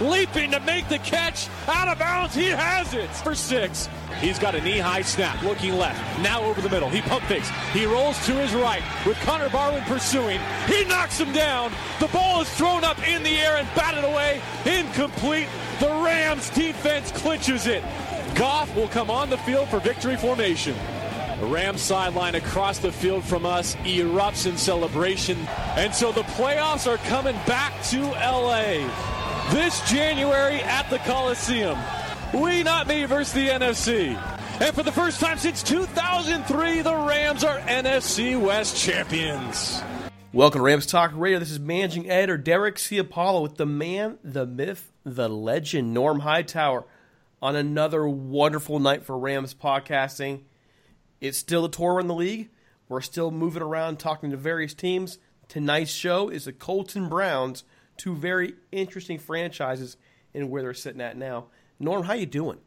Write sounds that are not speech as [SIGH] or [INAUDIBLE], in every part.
leaping to make the catch. Out of bounds, he has it for six. He's got a knee-high snap, looking left. Now over the middle. He pump fakes. He rolls to his right with Connor Barwin pursuing. He knocks him down. The ball is thrown up in the air and batted away. Incomplete. The Rams defense clinches it. Goff will come on the field for victory formation. Rams sideline across the field from us erupts in celebration. And so the playoffs are coming back to LA this January at the Coliseum. We not me versus the NFC. And for the first time since 2003, the Rams are NFC West champions. Welcome to Rams Talk Radio. This is Managing Editor Derek C. Apollo with the man, the myth, the legend, Norm Hightower, on another wonderful night for Rams podcasting. It's still a tour in the league. We're still moving around talking to various teams. Tonight's show is the Colts and Browns, two very interesting franchises and where they're sitting at now. Norm, how you doing?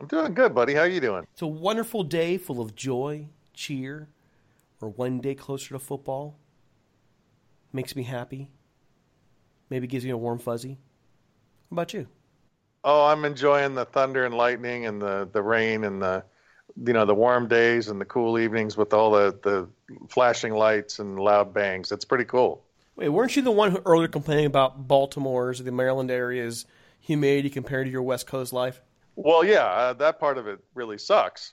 I'm doing good, buddy. How you doing? It's a wonderful day full of joy, cheer. We're one day closer to football. Makes me happy. Maybe gives me a warm fuzzy. How about you? Oh, I'm enjoying the thunder and lightning and the, the rain and the you know the warm days and the cool evenings with all the, the flashing lights and loud bangs. It's pretty cool. Wait, weren't you the one who earlier complaining about Baltimore's, or the Maryland area's humidity compared to your West Coast life? Well, yeah, uh, that part of it really sucks.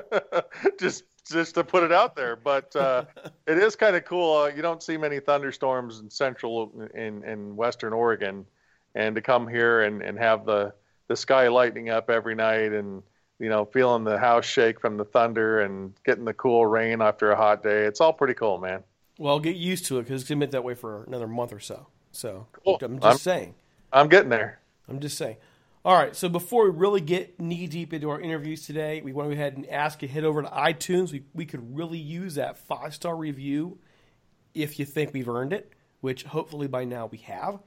[LAUGHS] just just to put it out there, but uh, [LAUGHS] it is kind of cool. Uh, you don't see many thunderstorms in central in in western Oregon, and to come here and, and have the the sky lighting up every night and you know, feeling the house shake from the thunder and getting the cool rain after a hot day. It's all pretty cool, man. Well, get used to it because it's going to be that way for another month or so. So cool. I'm just I'm, saying. I'm getting there. I'm just saying. All right, so before we really get knee deep into our interviews today, we want to go ahead and ask you head over to iTunes. We, we could really use that five star review if you think we've earned it, which hopefully by now we have.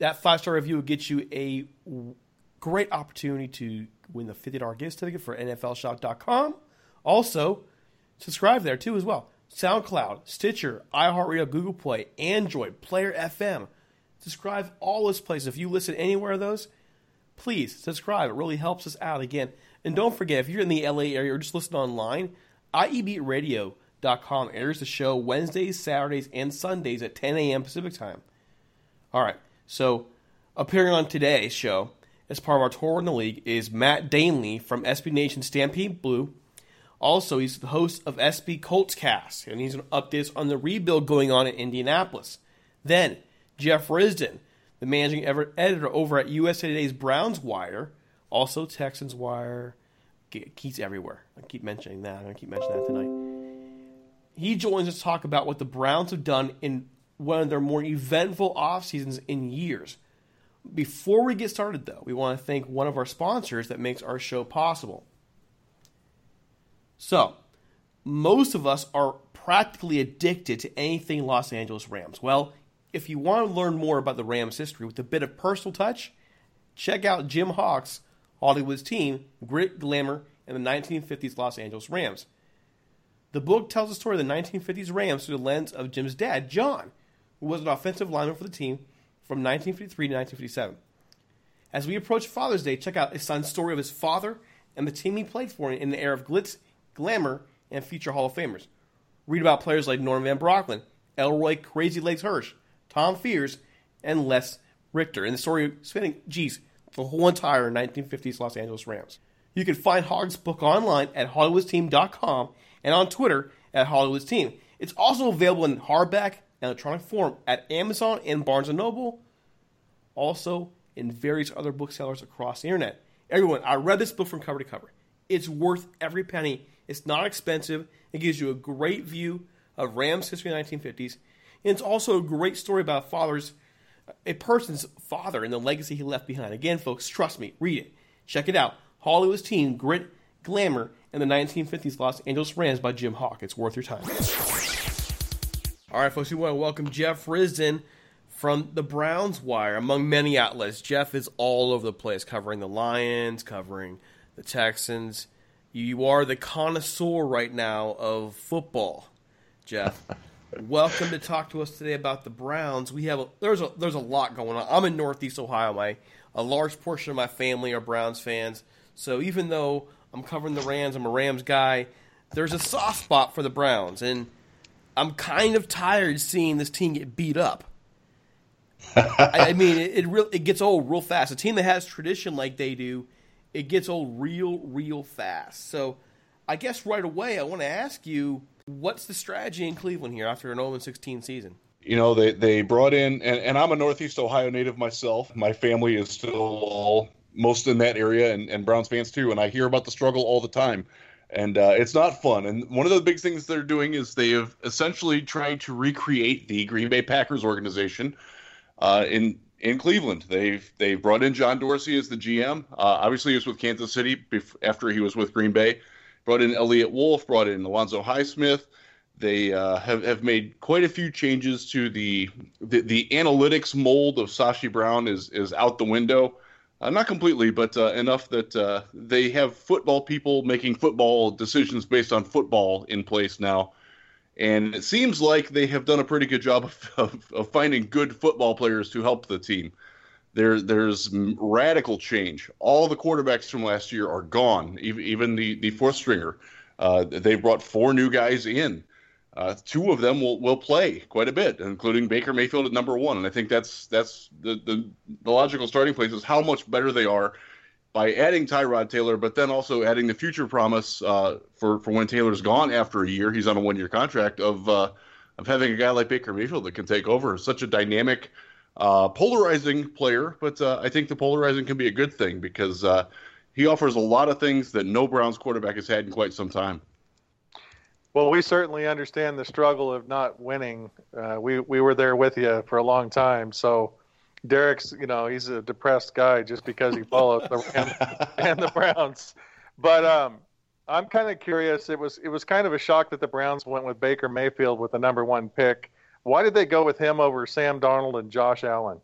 That five star review will get you a great opportunity to win the $50 gift certificate for NFLshop.com. Also, subscribe there too as well. SoundCloud, Stitcher, iHeartRadio, Google Play, Android, Player FM. Subscribe all those places. If you listen anywhere of those, please subscribe. It really helps us out again. And don't forget, if you're in the LA area or just listen online, IEBradio.com airs the show Wednesdays, Saturdays, and Sundays at 10 a.m. Pacific time. All right, so appearing on today's show as part of our tour in the league is Matt Danely from SB Nation Stampede Blue. Also, he's the host of SB Colts Cast, and he's to update on the rebuild going on in Indianapolis. Then, Jeff Risdon, the managing editor over at USA Today's Browns Wire, also Texans Wire. Keith's everywhere. I keep mentioning that. I'm going to keep mentioning that tonight. He joins us to talk about what the Browns have done in one of their more eventful off seasons in years. Before we get started, though, we want to thank one of our sponsors that makes our show possible. So, most of us are practically addicted to anything Los Angeles Rams. Well, if you want to learn more about the Rams' history with a bit of personal touch, check out Jim Hock's Hollywood's team, Grit, Glamour, and the 1950s Los Angeles Rams. The book tells the story of the 1950s Rams through the lens of Jim's dad, John, who was an offensive lineman for the team from 1953 to 1957. As we approach Father's Day, check out his son's story of his father and the team he played for in the era of glitz, glamour, and future Hall of Famers. Read about players like Norm Van Brocklin, Elroy Crazy Legs Hirsch, Tom Fears, and Les Richter in the story of spanning, geez, the whole entire 1950s Los Angeles Rams. You can find Hock's book online at HollywoodTeam.com and on Twitter at HollywoodTeam. It's also available in hardback electronic form at Amazon and Barnes & Noble, also in various other booksellers across the internet. Everyone, I read this book from cover to cover. It's worth every penny. It's not expensive. It gives you a great view of Rams history in the 1950s. And it's also a great story about father's, a person's father and the legacy he left behind. Again, folks, trust me, read it. Check it out. Hollywood's Team, Grit, Glamour, and the 1950s Los Angeles Rams by Jim Hock. It's worth your time. All right, folks, we want to welcome Jeff Risdon from the Browns Wire, among many outlets. Jeff is all over the place, covering the Lions, covering the Texans. You are the connoisseur right now of football, Jeff. [LAUGHS] Welcome to talk to us today about the Browns. We have a, there's a there's a lot going on. I'm in Northeast Ohio. My a large portion of my family are Browns fans. So even though I'm covering the Rams, I'm a Rams guy. There's a soft spot for the Browns, and I'm kind of tired seeing this team get beat up. I, I, mean, it, it real it gets old real fast. A team that has tradition like they do, it gets old real real fast. So, I guess right away I want to ask you What's the strategy in Cleveland here after an 0 16 season? You know, they, they brought in, and, and I'm a Northeast Ohio native myself. My family is still all most in that area, and, and Browns fans too. And I hear about the struggle all the time. And uh, it's not fun. And one of the big things they're doing is they have essentially tried to recreate the Green Bay Packers organization uh, in in Cleveland. They've they've brought in John Dorsey as the GM. Uh, obviously, he was with Kansas City bef- after he was with Green Bay brought in Eliot Wolf, brought in Alonzo Highsmith. They uh, have have made quite a few changes to the, the the, analytics mold of Sashi Brown is is out the window. Uh, not completely, but uh, enough that uh, they have football people making football decisions based on football in place now. And it seems like they have done a pretty good job of, [LAUGHS] of, of finding good football players to help the team. There, there's radical change. All the quarterbacks from last year are gone. Even even the the fourth stringer. Uh, they brought four new guys in. Uh, two of them will, will play quite a bit, including Baker Mayfield at number one. And I think that's that's the, the, the logical starting place is how much better they are by adding Tyrod Taylor, but then also adding the future promise uh, for for when Taylor's gone after a year. He's on a one year contract of uh, of having a guy like Baker Mayfield that can take over. Such a dynamic uh, polarizing player, but uh, I think the polarizing can be a good thing because uh, he offers a lot of things that no Browns quarterback has had in quite some time. Well, we certainly understand the struggle of not winning. Uh, we we were there with you for a long time, so Derek's you know he's a depressed guy just because he followed the [LAUGHS] Rams and the Browns. But um, I'm kind of curious. It was it was kind of a shock that the Browns went with Baker Mayfield with the number one pick. Why did they go with him over Sam Darnold and Josh Allen?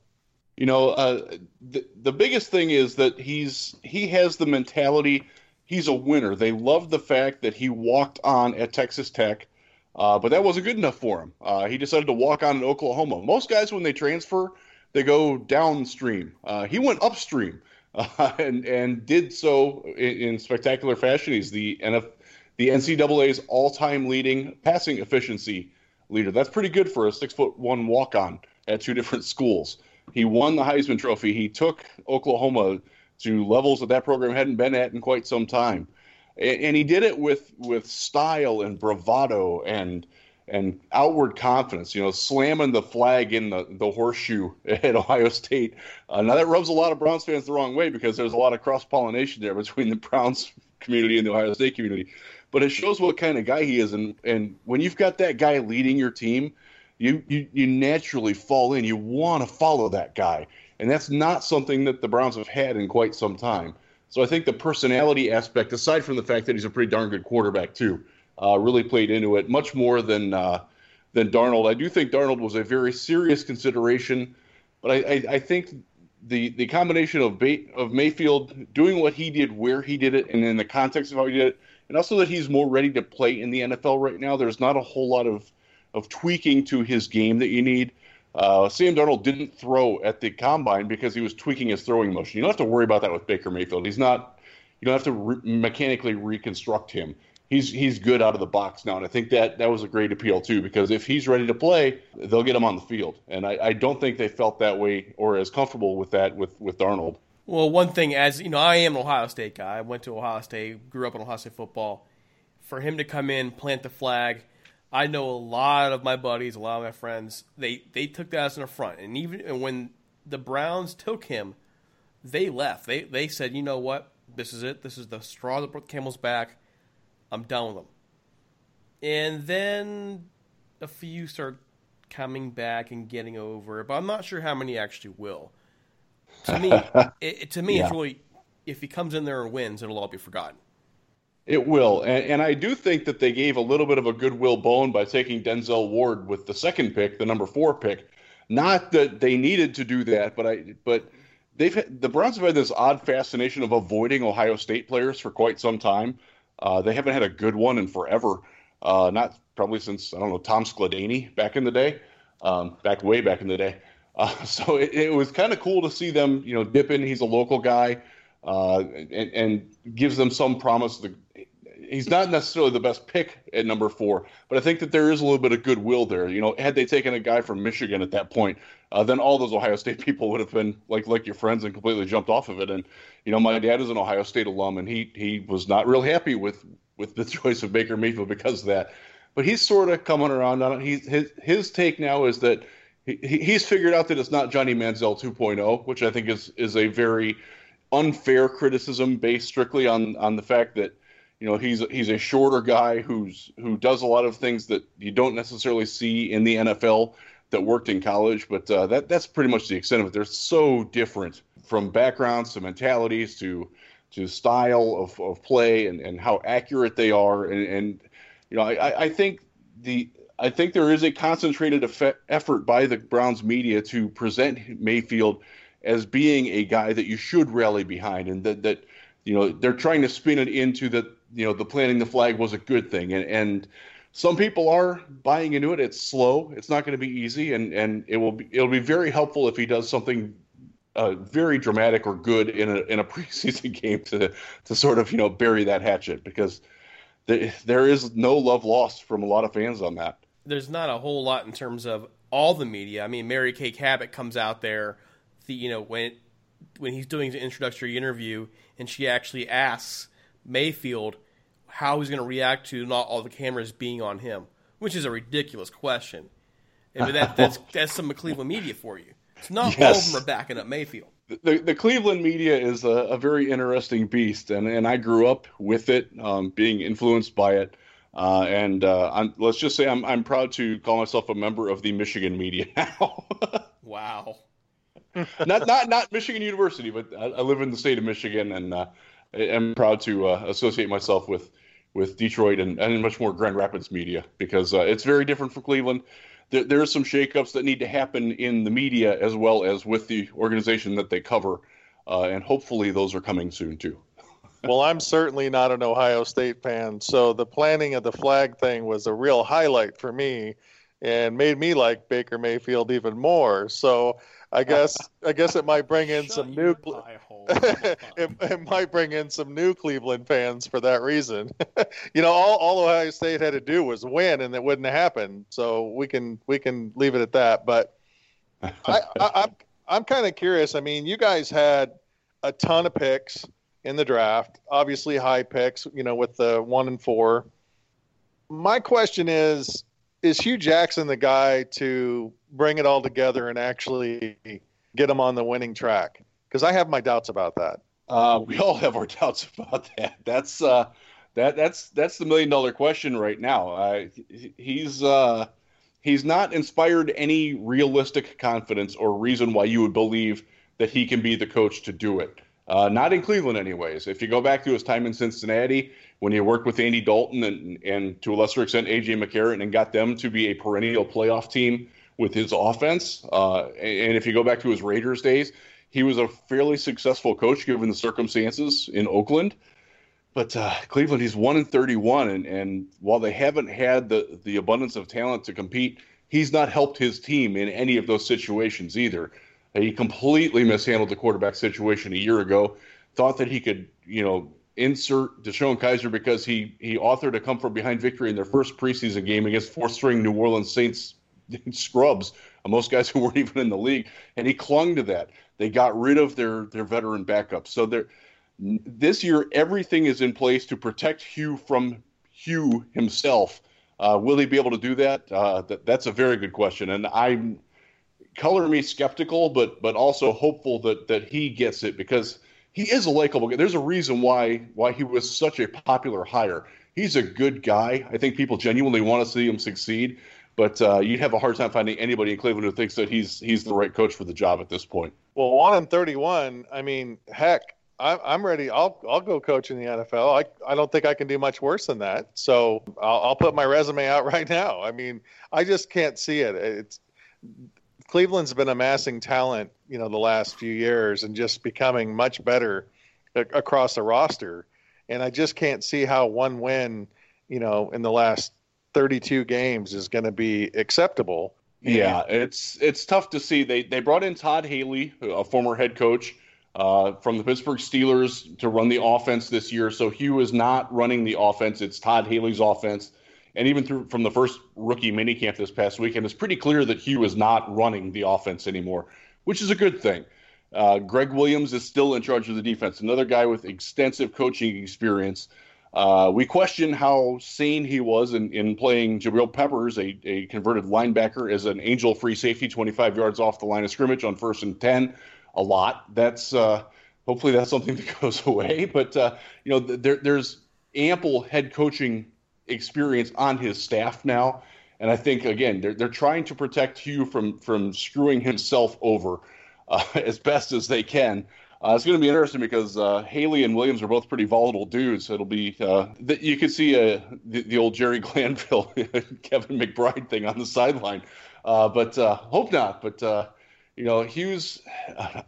You know, uh, the the biggest thing is that he's he has the mentality. He's a winner. They love the fact that he walked on at Texas Tech, uh, but that wasn't good enough for him. Uh, he decided to walk on in Oklahoma. Most guys, when they transfer, they go downstream. Uh, he went upstream uh, [LAUGHS] and and did so in, in, spectacular fashion. He's the NF, the NCAA's all-time leading passing efficiency leader. That's pretty good for a six foot one walk on at two different schools. He won the Heisman Trophy. He took Oklahoma to levels that that program hadn't been at in quite some time, and, he did it with with style and bravado and and outward confidence. You know, slamming the flag in the, the horseshoe [LAUGHS] at Ohio State. Uh, now that rubs a lot of Browns fans the wrong way because there's a lot of cross pollination there [LAUGHS] between the Browns community and the Ohio State community. But it shows what kind of guy he is, and and when you've got that guy leading your team, you you, you naturally fall in. You want to follow that guy, and that's not something that the Browns have had in quite some time. So I think the personality aspect, aside from the fact that he's a pretty darn good quarterback too uh, really played into it much more than uh, than Darnold. I do think Darnold was a very serious consideration, but I, I, I think the the combination of of Mayfield doing what he did, where he did it, and in the context of how he did it, and also that he's more ready to play in the NFL right now. There's not a whole lot of of tweaking to his game that you need. Uh, Sam Darnold didn't throw at the combine because he was tweaking his throwing motion. You don't have to worry about that with Baker Mayfield. He's not. You don't have to re- mechanically reconstruct him he's he's good out of the box now, and I think that that was a great appeal too because if he's ready to play, they'll get him on the field, and I, I don't think they felt that way or as comfortable with that with with Darnold. Well, one thing, as you know, I am an Ohio State guy. I went to Ohio State, grew up in Ohio State football. For him to come in, plant the flag, I know a lot of my buddies, a lot of my friends. They they took that as an affront, and even and when the Browns took him, they left. They they said, you know what, this is it. This is the straw that broke the camel's back I'm done with them. And then a few start coming back and getting over, but I'm not sure how many actually will. To me, [LAUGHS] it, to me, yeah. it's really if he comes in there and wins, it'll all be forgotten. It will, and, and, I do think that they gave a little bit of a goodwill bone by taking Denzel Ward with the second pick, the number four pick. Not that they needed to do that, but I but they've the Browns have had this odd fascination of avoiding Ohio State players for quite some time. Uh, they haven't had a good one in forever. Uh, not probably since I don't know Tom Skladany back in the day, um, back way back in the day. Uh, [LAUGHS] so it, it was kind of cool to see them, you know, dip in. He's a local guy, uh, and, and, gives them some promise. The, he's not necessarily the best pick at number four, but I think that there is a little bit of goodwill there. You know, had they taken a guy from Michigan at that point, uh, then all those Ohio State [LAUGHS] people would have been like like your friends and completely jumped off of it. And you know, my dad is an Ohio State alum, and he he was not real happy with with the [LAUGHS] choice of Baker Mayfield because of that. But he's sort of coming around on it. He's his his take now is that. He, he's figured out that it's not Johnny Manziel 2.0, which I think is is a very unfair criticism based strictly on on the fact that you know he's he's a shorter guy who's who does a lot of things that you don't necessarily see in the NFL that worked in college, but uh, that that's pretty much the extent of it. They're so different from backgrounds to mentalities to to style of, of play and, and how accurate they are, and, and you know I, I think the I think there is a concentrated effort by the Browns media to present Mayfield as being a guy that you should rally behind, and that that you know they're trying to spin it into that you know the planting the flag was a good thing, and and some people are buying into it. It's slow. It's not going to be easy, and and it will be it'll be very helpful if he does something uh, very dramatic or good in a in a [LAUGHS] preseason game to to sort of you know bury that hatchet because the, there is no love lost from a lot of fans on that. There's not a whole lot in terms of all the media. I mean, Mary Kay Cabot comes out there, the, you know when when he's doing the introductory interview, and she actually asks Mayfield how he's going to react to not all the cameras being on him, which is a ridiculous question. I mean, that, that's [LAUGHS] that's some Cleveland media for you. It's not yes. all of them are backing up Mayfield. The, the Cleveland media is a, a very interesting beast, and, and I grew up with it, um, being influenced by it. Uh, and uh, let's just say I'm, I'm proud to call myself a member of the Michigan media [LAUGHS] now. wow. not not not Michigan University, but I, I, live in the state of Michigan, and uh, I'm proud to uh, associate myself with with Detroit and, and much more Grand Rapids media because uh, it's very different from Cleveland. There, there are some shakeups that need to happen in the media as well as with the organization that they cover, uh, and hopefully those are coming soon too. [LAUGHS] well, I'm certainly not an Ohio State fan, so the planning of the flag thing was a real highlight for me, and made me like Baker Mayfield even more. So I guess [LAUGHS] I guess it might bring in Shut some new hole. [LAUGHS] it, it might bring in some new Cleveland fans for that reason. [LAUGHS] you know, all, all Ohio State had to do was win, and it wouldn't have happened. So we can we can leave it at that. But I, I, I'm I'm kind of curious. I mean, you guys had a ton of picks in the draft, obviously high picks. You know, with the one and four. My question is: Is Hue Jackson the guy to bring it all together and actually get him on the winning track? Because I have my doubts about that. Uh, we all have our [LAUGHS] doubts about that. That's uh, that that's that's the million dollar question right now. He's uh, he's not inspired any realistic confidence or reason why you would believe that he can be the coach to do it. Uh, not in Cleveland, anyways. If you go back to his time in Cincinnati, when he worked with Andy Dalton and, and to a lesser extent AJ McCarron and got them to be a perennial playoff team with his offense, uh, and if you go back to his Raiders days, he was a fairly successful coach given the circumstances in Oakland. But uh, Cleveland, he's one in thirty-one, and, and while they haven't had the the abundance of talent to compete, he's not helped his team in any of those situations either. He completely mishandled the quarterback situation a year ago. Thought that he could, you know, insert DeShone Kizer because he he authored a come from behind victory in their first preseason game against fourth-string New Orleans Saints [LAUGHS] scrubs, most guys who weren't [LAUGHS] even in the league, and he clung to that. They got rid of their their veteran backup, so they're this year everything is in place to protect Hue from Hue himself. Uh, will he be able to do that? Uh, that? That's a very good question, and I'm color me skeptical, but but also hopeful that that he gets it because he is a likable guy. There's a reason why why he was such a popular hire. He's a good guy. I think people genuinely want to see him succeed, but uh, you'd have a hard time finding anybody in Cleveland who thinks that he's he's the right coach for the job at this point. Well, one and thirty-one. I mean, heck, I'm I'm ready. I'll I'll go coach in the NFL. I I don't think I can do much worse than that. So I'll, I'll put my resume out [LAUGHS] right now. I mean, I just can't see it. It's Cleveland's been amassing talent, you know, the last few years and just becoming much better a- across the roster. And I just can't see how one win, you know, in the last 32 games is going to be acceptable. Yeah, it's it's tough to see. They they brought in Todd Haley, a former head coach uh, from the Pittsburgh Steelers, to run the offense this year. So Hue is not running the offense; it's Todd Haley's offense. And even through from the first rookie minicamp this past weekend, it's pretty clear that Hue is not running the offense anymore, which is a good thing. Uh, Gregg Williams is still in charge of the defense, another guy with extensive coaching experience. Uh, we question how sane he was in, in playing Jabril Peppers, a, a converted linebacker, as an angel free safety 25 yards off the line of scrimmage on first and 10 a lot. That's uh, hopefully that's something [LAUGHS] that goes away. But, uh, you know, there, there's ample head coaching experience on his staff now. And I think, again, they're, they're trying to protect Hue from, from screwing himself over uh, [LAUGHS] as best as they can. Uh, it's going to be interesting because uh, Haley and Williams are both pretty volatile dudes. So it'll be uh, that you could see uh, the, the old Jerry [LAUGHS] Glanville, [LAUGHS] Kevin Gilbride thing on the sideline, uh, but hope not. But you know, Hue's,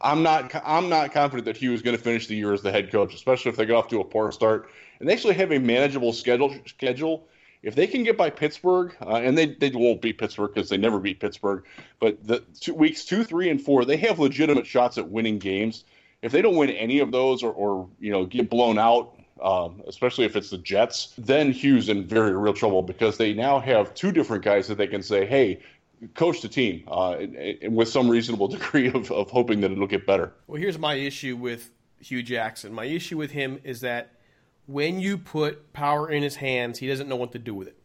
I'm not I'm not confident that Hue's is going to finish the year as the head coach, especially if they get off to a poor start and they actually have a manageable schedule. Schedule. If they can get by Pittsburgh, and they, they won't beat Pittsburgh because they never beat Pittsburgh, but the two, weeks two, three, and four, they have legitimate shots at winning games if they don't win any of those or, or you know get blown out, um, especially if it's the Jets, then Hue's in very real trouble because they now have two different guys that they can say, hey. Coach the team uh, and, and with some reasonable [LAUGHS] degree of, of hoping that it'll get better. Well, here's my issue with Hue Jackson. My issue with him is that when you put power in his hands, he doesn't know what to do with it.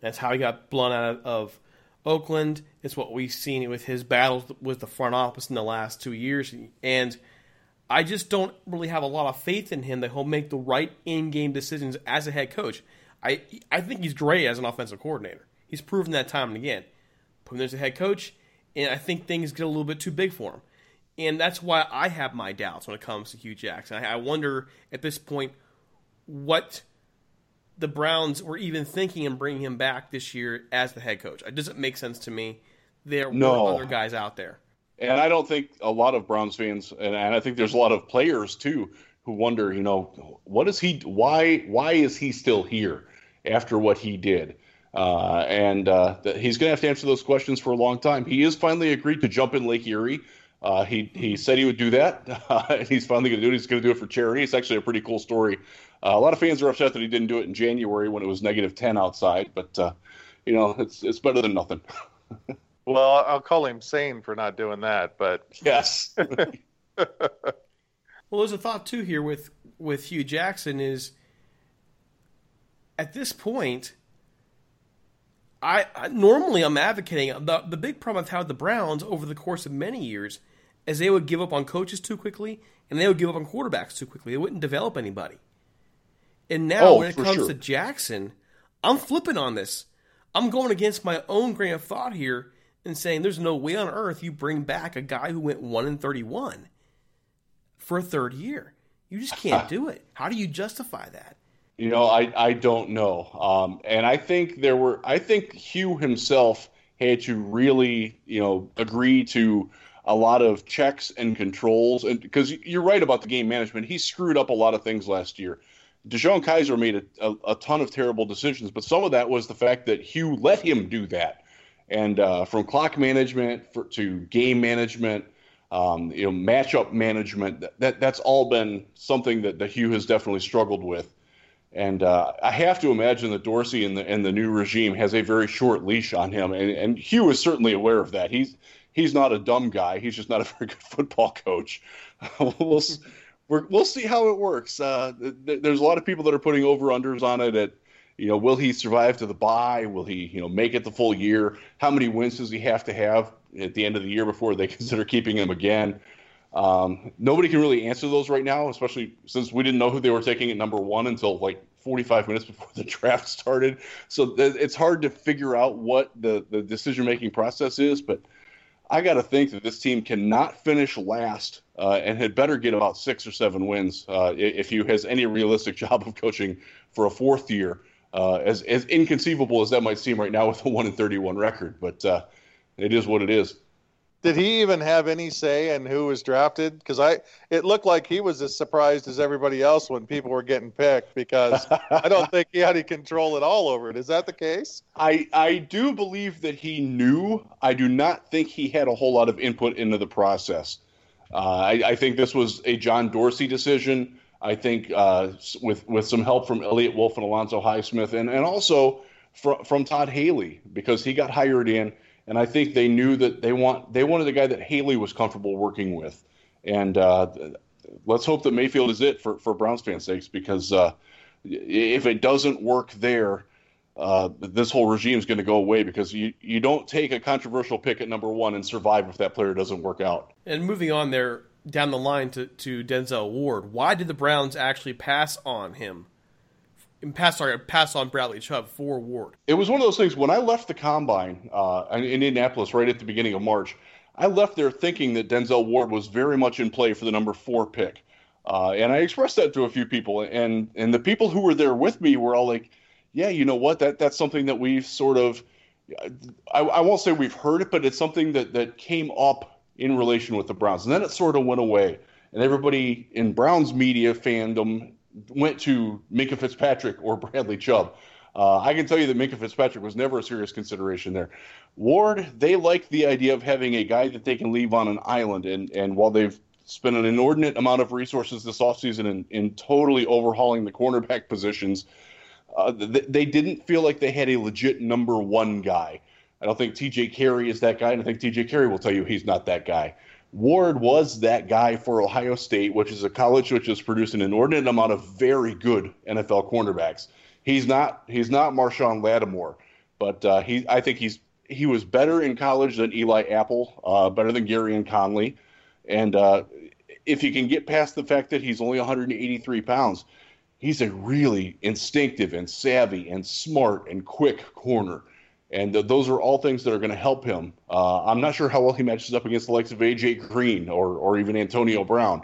That's how he got blown out of Oakland. It's what we've seen with his battles with the front office in the last two years. And I just don't really have a lot of faith in him that he'll make the right in-game decisions as a head coach. I I think he's great as an offensive coordinator. He's proven that time and again. Him as a head coach, and I think things get a little bit too big for him. And that's why I have my doubts when it comes to Hue Jackson. I, I wonder at this point what the Browns were even thinking in bringing him back this year as the head coach. It doesn't make sense to me. There No. were other guys out there. And I don't think a lot of Browns fans, and, and I think there's a lot of players too, who wonder, you know, what is he? Why why is he still here after what he did? Uh, and uh, he's going to have to answer those questions for a long time. He is finally agreed to jump in Lake Erie. Uh, he he said he would do that, and [LAUGHS] he's finally going to do it. He's going to do it for charity. It's actually a pretty cool story. Uh, a lot of fans are upset that he didn't do it in January when it was negative ten outside, but uh, you know it's it's better than nothing. [LAUGHS] well, I'll call him sane for not doing that, but [LAUGHS] yes. [LAUGHS] well, there's a thought too here with with Hue Jackson is at this point I, I, normally I'm advocating the the big problem I've had with the Browns over the course of many years is they would give up on coaches too quickly and they would give up on quarterbacks too quickly. They wouldn't develop anybody. And now oh, when it comes sure. to Jackson, I'm flipping on this. I'm going against my own grain of thought here and saying there's no way on earth you bring back a guy who went 1 and 31 for a third year. You just can't [LAUGHS] do it. How do you justify that? You know, I, I don't know. Um, and I think there were, I think Hue himself had to really, you know, agree to a lot of checks and controls. And because you're right about the game management, he screwed up a lot of things last year. DeShone Kizer made a, a, a, ton of terrible decisions, but some of that was the fact that Hue let him do that. And uh, from clock management for, to game management, um, you know, matchup management, that, that, that's all been something that the Hue has definitely struggled with. And uh, I have to imagine that Dorsey and the and the new regime has a very short leash on him, and, and Hue is certainly aware of that. He's he's not a dumb guy. He's just not a [LAUGHS] very good football coach. [LAUGHS] we'll we will see how it works. Uh, th- there's a lot of people that are putting over unders on it. At you know, will he survive to the bye? Will he you know make it the full year? How many wins does he have to have at the end of the year before they [LAUGHS] consider keeping him again? Um, nobody can really answer those right now, especially since we didn't know who they were taking at number one until like 45 minutes [LAUGHS] before the draft started. So th- it's hard to figure out what the, the decision making process is. But I got to think that this team cannot finish last uh, and had better get about six or seven wins uh, if he has any realistic [LAUGHS] job of coaching for a fourth year. Uh, as as inconceivable as that might seem right now with a one and 31 record, but uh, it is what it is. Did he even have any say in who was drafted? Because I, it looked like he was as surprised as everybody else when people were getting picked. Because I don't think he had any control at all over it. Is that the case? I I do believe that he knew. I do not think he had a whole lot of input into the process. Uh, I, I, think this was a John Dorsey decision. I think uh, with with some help from Eliot Wolf and Alonzo Highsmith, and and also from from Todd Haley because he got hired in and I think they knew that they want they wanted a guy that Haley was comfortable working with, and uh, let's hope that Mayfield is it for for Browns fans' sakes because if it doesn't work there. Uh, this whole regime is going to go away because you, you don't take a controversial pick at number one and survive if that player doesn't work out. And moving on there down the line to, to Denzel Ward, why did the Browns actually pass on him? pass sorry, pass on Bradley Chubb for Ward. It was one of those things when I left the combine uh, in Indianapolis right at the beginning of March. I left there thinking that Denzel Ward was very much in play for the number four pick, uh, and I expressed that to a few people, and and the people who were there with me were all like, "Yeah, you know what? That that's something that we've sort of, I, I won't say we've heard it, but it's something that that came up in relation with the Browns, and then it sort of went away." And everybody in Browns media fandom went to Minkah Fitzpatrick or Bradley Chubb. Uh, I can tell you that Minkah Fitzpatrick was never a serious consideration there. Ward, they like the idea of having a guy that they can leave on an island. And, and while they've spent an inordinate amount of resources this offseason in, in totally overhauling the cornerback positions, uh, they, they didn't feel like they had a legit number one guy. I don't think TJ Carrie is that guy, and I think TJ Carrie will tell you he's not that guy. Ward was that guy for Ohio State, which is a college which has produced an inordinate amount of very good NFL cornerbacks. He's not he's not Marshon Lattimore, but uh, he I think he's he was better in college than Eli Apple, uh, better than Gareon Conley, and uh, if you can get past the fact that he's only 183 pounds, he's a really instinctive and savvy and smart and quick corner and th- those are all things that are going to help him. Uh, I'm not sure how well he matches up against the likes of AJ Green or or even Antonio Brown,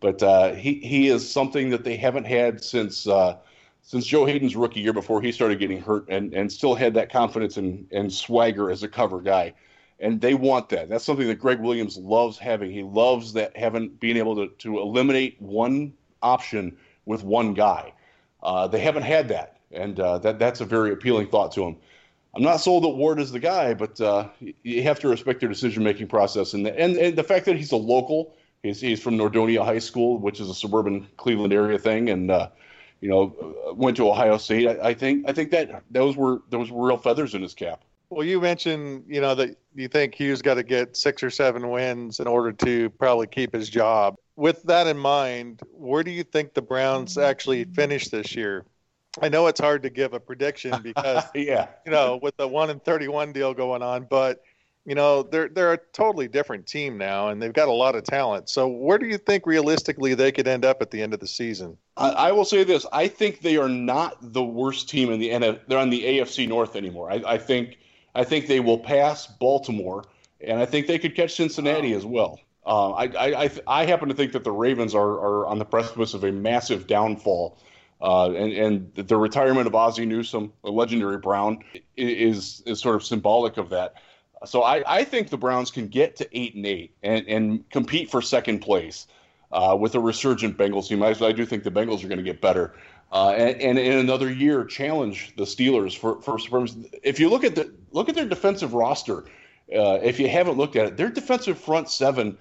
but uh, he he is something that they haven't had since uh, since Joe Haden's rookie year before he started getting hurt, and and still had that confidence and and swagger as a cover guy. And they want that. That's something that Gregg Williams loves having. He loves that having being able to, to eliminate one option with one guy. Uh, they haven't had that, and uh, that that's a very appealing thought to them. I'm not sold that Ward is the guy, but uh, you have to respect their decision making process, and the, and and the fact that he's a local. He's, he's from Nordonia High School, which is a suburban Cleveland area thing, and uh, you know went to Ohio State. I, I think I think that those were those were real feathers in his cap. Well, you mentioned, you know, that you think Hue's got to get six or seven wins in order to probably keep his job. With that in mind, where do you think the Browns mm-hmm. actually finish this year? I know it's hard to give a prediction [LAUGHS] because, yeah, you know, with the one and thirty-one deal going on, but you know they're they're a totally different team now, and they've got a lot of talent. So, where do you think realistically they could end up at the end of the season? I, I will say this: I think they are not the worst team in the NF. They're on the AFC North anymore. I, I think I think they will pass Baltimore, and I think they could catch Cincinnati wow. as well. Uh, I, I, I, happen to think that the Ravens are, are on the precipice of a massive downfall. Uh, and, and the retirement of Ozzie Newsome, a legendary Brown, is, is sort of symbolic of that. So I, I think the Browns can get to eight and eight and, and compete for second place uh, with a resurgent Bengals team. I, I do think the Bengals are going to get better uh, and, and, in another year challenge the Steelers for for supremacy. if you look at the look at their defensive roster, uh, if you haven't looked at it, their defensive front seven.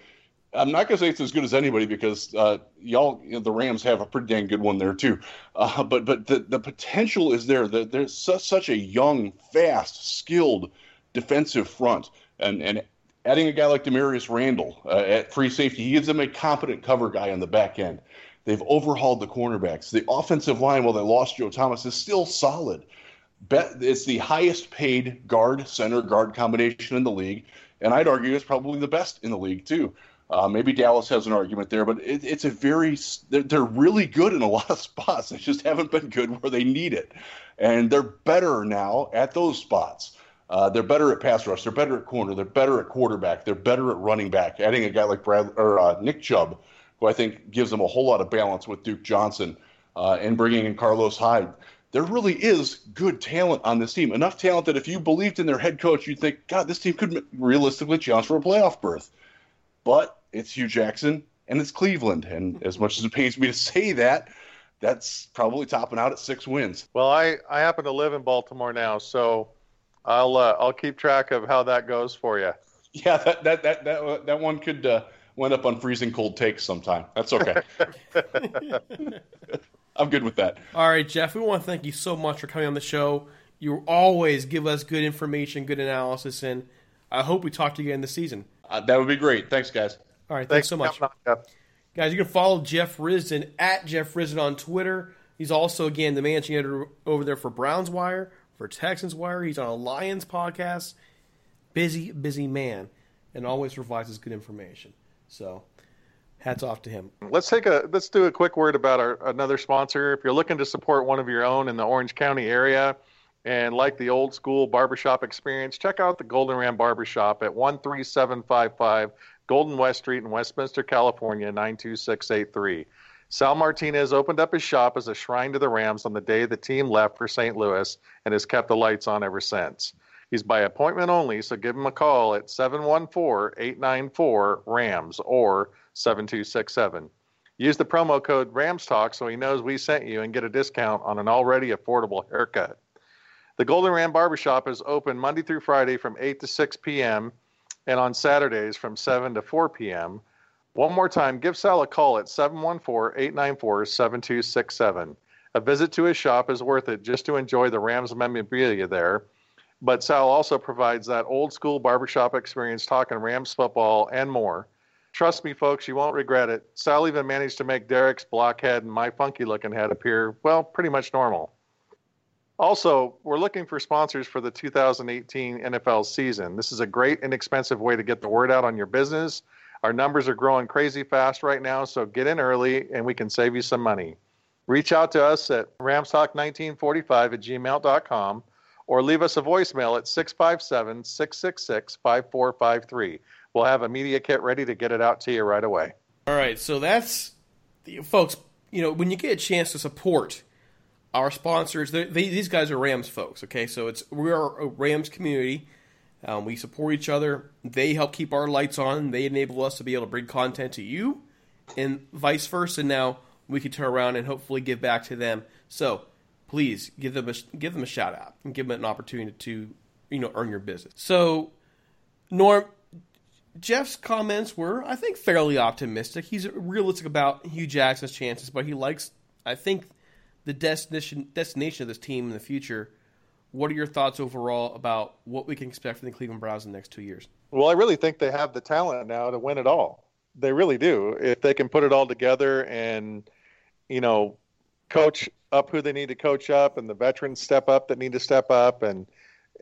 I'm not going to say it's as good as anybody because uh, y'all, you know, the Rams have a pretty dang good one there too. Uh, but but the, the potential is there. The, there's such, such a young, fast, skilled defensive front, and and adding a guy like Damarious Randall uh, at free safety, he gives them a competent cover guy on the back end. They've overhauled the cornerbacks. The offensive line, while they lost Joe Thomas, is still solid. It's the highest paid guard center guard combination in the league, and I'd argue it's probably the best in the league too. Uh, maybe Dallas has an argument there, but it, it's a very they're, they're, really good in a [LAUGHS] lot of spots. They just haven't been good where they need it, and they're better now at those spots. Uh, they're better at pass rush. They're better at corner. They're better at quarterback. They're better at running back. Adding a guy like Brad or uh, Nick Chubb who I think gives them a whole lot of balance with Duke Johnson uh, and bringing in Carlos Hyde. There really is good talent on this team. Enough talent that if you believed in their head coach, you'd think, God, this team could realistically challenge for a playoff berth. But it's Hue Jackson and it's Cleveland. And as much as it pains me to say that, that's probably topping out at six wins. Well, I, I happen to live in Baltimore now, so I'll uh, I'll keep track of how that goes for you. [LAUGHS] Yeah, that that that that, that one could uh, Went up on freezing cold takes sometime. That's okay. [LAUGHS] I'm good with that. All right, Jeff, we want to thank you so much for coming on the show. You always give us good information, good analysis, and I hope we talk to you again this season. Uh, that would be great. Thanks, guys. All right, thanks, thanks so much. Guys, you can follow Jeff Risdon at Jeff Risdon on Twitter. He's also, again, the managing editor over there for Browns Wire, for Texans Wire. He's on a Lions podcast. Busy, busy man, and always provides us good information. So hats off to him. Let's take a let's do a quick word about our another sponsor. If you're looking to support one of your own in the Orange County area and like the old school barbershop experience, check out the Golden Ram Barbershop at 13755 Golden West Street in Westminster, California 92683. Sal Martinez opened up his shop as a shrine to the Rams on the day the team left for St. Louis and has kept the lights on ever since. He's by appointment only, so give him a call at 714 894 RAMS or 7267. Use the promo code RAMSTALK so he knows we sent you and get a discount on an already affordable haircut. The Golden Ram Barbershop is open Monday through Friday from 8 to 6 p.m. and on Saturdays from 7 to 4 p.m. One more time, give Sal a call at 714 894 7267. A visit to his shop is worth it just to enjoy the Rams memorabilia there but Sal also provides that old school barbershop experience talking Rams football and more. Trust me, folks, you won't regret it. Sal even managed to make Derek's blockhead and my funky looking head appear, well, pretty much normal. Also, we're looking for sponsors for the 2018 NFL season. This is a great, inexpensive way to get the word out on your business. Our numbers are growing crazy fast right now, so get in early and we can save you some money. Reach out to us at ramstalk1945 at gmail.com or leave us a voicemail at 657 666 5453. We'll have a media kit ready to get it out to you right away. All right, so that's, folks, you know, when you get a chance to support our sponsors, they, these guys are Rams folks, okay? So it's we are a Rams community. Um, we support each other. They help keep our lights on. They enable us to be able to bring content to you, and vice versa. Now, we can turn around and hopefully give back to them. So please give them a, give them a shout out and give them an opportunity to you know earn your business. So Norm, Jeff's comments were, I think, fairly optimistic. He's realistic about Hue Jackson's chances, but he likes, I think, the destination destination of this team in the future. What are your thoughts overall about what we can expect from the Cleveland Browns in the next two years? Well, I really think they have the talent now to win it all. They really do. If they can put it all together and, you know, coach up who they need to coach up and the veterans step up that need to step up and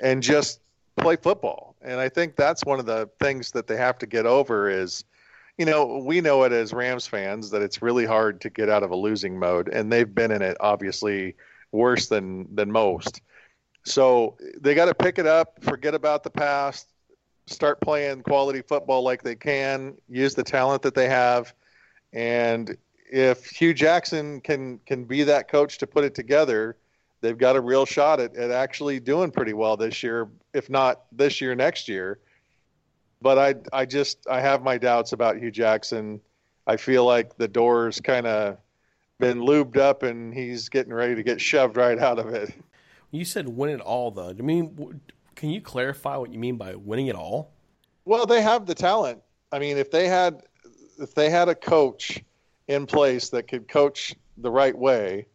and just play football. And I think that's one of the things that they have to get over is, you know, we know it as Rams fans that it's really hard to get out of a losing mode, and they've been in it obviously worse than than most. So they got to pick it up, forget about the past, start playing quality football like they can, use the talent that they have, and if Hue Jackson can can be that coach to put it together, they've got a real shot at, at actually doing pretty well this year, if not this year, next year. But I, I just, I have my doubts about Hue Jackson. I feel like the door's kind of been lubed up and he's getting ready to get shoved right out of it. You said win it all, though. I mean, can you clarify what you mean by winning it all? Well, they have the talent. I mean, if they had, if they had a coach in place that could coach the right way,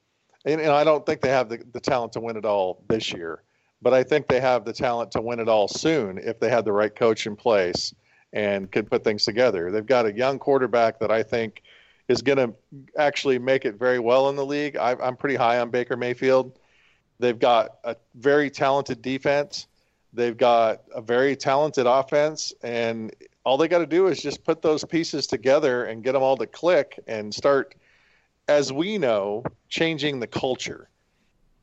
and, and I don't think they have the, the talent to win it all this year, but I think they have the talent to win it all soon if they had the right coach in place and could put things together. They've got a young quarterback that I think is going to actually make it very well in the league. I, I'm pretty high on Baker Mayfield. They've got a very talented defense. They've got a very talented offense, and all they got to do is just put those pieces together and get them all to click and start as we know, changing the culture.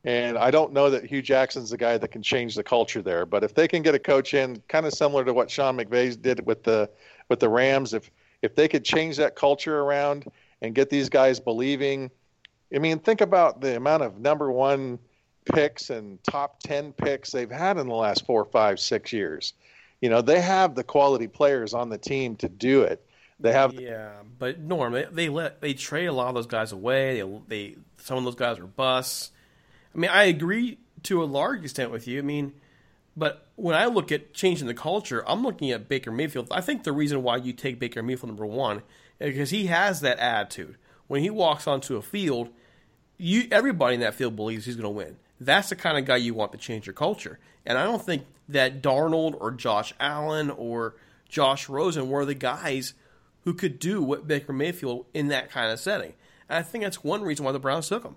And I don't know that Hue Jackson's the guy that can change the culture there. But if they can get a coach in, kind of similar to what Sean McVay did with the with the Rams, if if they could change that culture around and get these guys believing, I mean, think about the amount of number one picks and top ten picks they've had in the last four, five, six years. You know, they have the quality players on the team to do it. They have yeah, but Norm, they, they let they trade a lot of those guys away. They they some of those guys were busts. I mean, I agree to a large extent with you. I mean, but when I look at changing the culture, I'm looking at Baker Mayfield. I think the reason why you take Baker Mayfield number one is because he has that attitude. When he walks onto a field, you everybody in that field believes he's going to win. That's the kind of guy you want to change your culture. And I don't think that Darnold or Josh Allen or Josh Rosen were the guys who could do what Baker Mayfield in that kind of setting. And I think that's one reason why the Browns took him.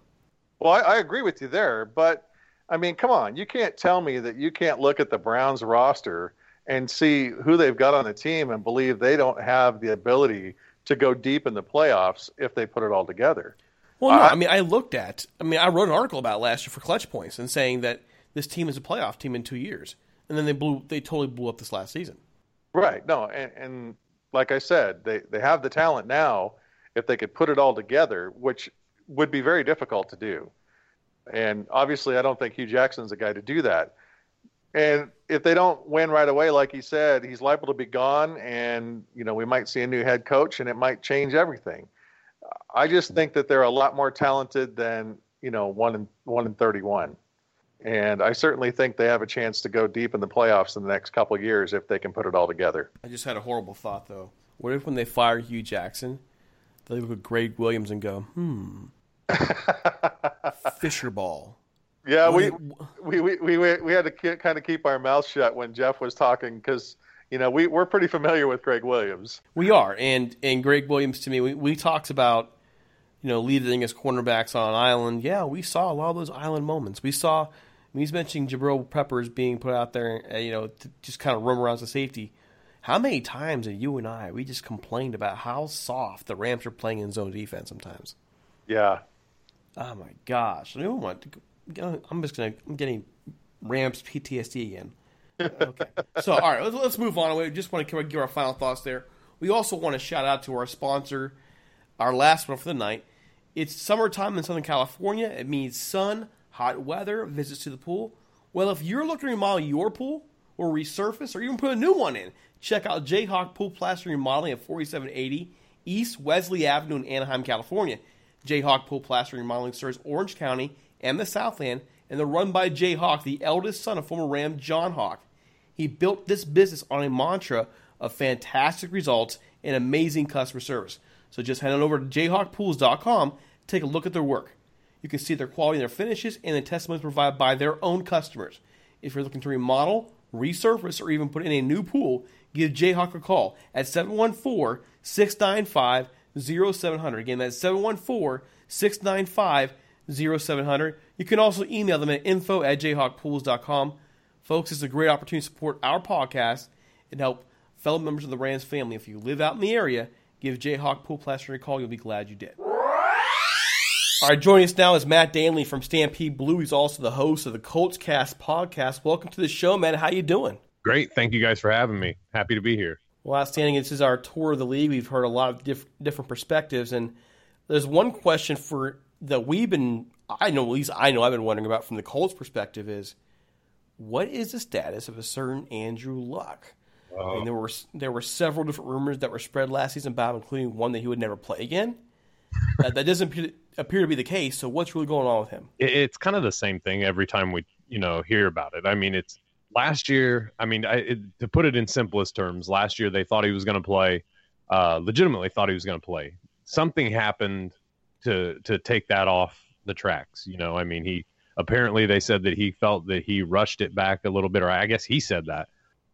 Well, I, I agree with you there, but I mean, come on, you can't tell me that you can't look at the Browns roster and see who they've got on the team and believe they don't have the ability to go deep in the playoffs if they put it all together. Well, no, uh, I mean, I looked at, I mean, I wrote an article about last year for Clutch Points and saying that this team is a playoff team in two years, and then they blew, they totally blew up this last season. Right. No, and, and like I said, they, they have the talent now if they could put it all together, which would be very difficult to do. And obviously, I don't think Hue Jackson's the guy to do that. And if they don't win right away, like he said, he's liable to be gone, and you know we might see a new head coach, and it might change everything. I just think that they're a lot more talented than you know one in one in thirty-one, and I certainly think they have a chance to go deep in the playoffs in the next couple years if they can put it all together. I just had a horrible thought though. What if when they fire Hue Jackson, they look at Gregg Williams and go, "Hmm, Fisher ball." Yeah, we, we, we, we, we had to kind of keep our mouths shut when Jeff was talking because you know we we're pretty familiar with Gregg Williams. We are, and and Gregg Williams to me, we we talked about you know leading as cornerbacks on an island. Yeah, we saw a lot of those island moments. We saw he's mentioning Jabril Peppers being put out there, uh, you know, to just kind of roam around as safety. How many times have you and I we just complained about how soft the Rams are playing in zone defense sometimes? Yeah. Oh my gosh! I don't want to. I'm just gonna. I'm getting Rams PTSD again. Okay. so all right, let's, let's move on. We just want to give our final thoughts there. We also want to shout out to our sponsor, our last one for the night. It's summertime in Southern California. It means sun, hot weather, visits to the pool. Well, if you're looking to remodel your pool or resurface or even put a new one in, check out Jayhawk Pool Plaster Remodeling at 4780 East Wesley Avenue in Anaheim, California. Jayhawk Pool Plastering and Remodeling serves Orange County and the Southland, and they're run by Jay Hawk, the eldest son of former Ram John Hawk. He built this business on a mantra of fantastic results and amazing customer service. So just head on over to jayhawkpools.com, take a look at their work. You can see their quality and their finishes and the testimonies provided by their own customers. If you're looking to remodel, resurface, or even put in a new pool, give Jayhawk a call at 714 695 0700. Again, that's 714 695 0700. You can also email them at info at jayhawkpools.com. Folks, it's a great opportunity to support our podcast and help fellow members of the Rams family. If you live out in the area, give Jayhawk Pool Plastering a call. You'll be glad you did. All right, joining us now is Matt Danely from Stampede Blue. He's also the host of the Colts Cast podcast. Welcome to the show, man. How you doing? Great. Thank you guys for having me. Happy to be here. Well, outstanding. This is our tour of the league. We've heard a lot of diff- different perspectives, and there's one question for that we've been, I know, at least I know, I've been wondering about from the Colts' perspective is, what is the status of a certain Andrew Luck? I mean, there were there were several different rumors that were spread last season about, including one that he would never play again. [LAUGHS] that, that doesn't appear, appear to be the case. So, what's really going on with him? It's kind of the same thing every time we, you know, hear about it. I mean, it's last year. I mean, I, it, to put it in simplest terms, last year they thought he was going to play. Uh, legitimately thought he was going to play. Something happened to to take that off the tracks. You know, I mean, he apparently they said that he felt that he rushed it back a little bit, or I guess he said that.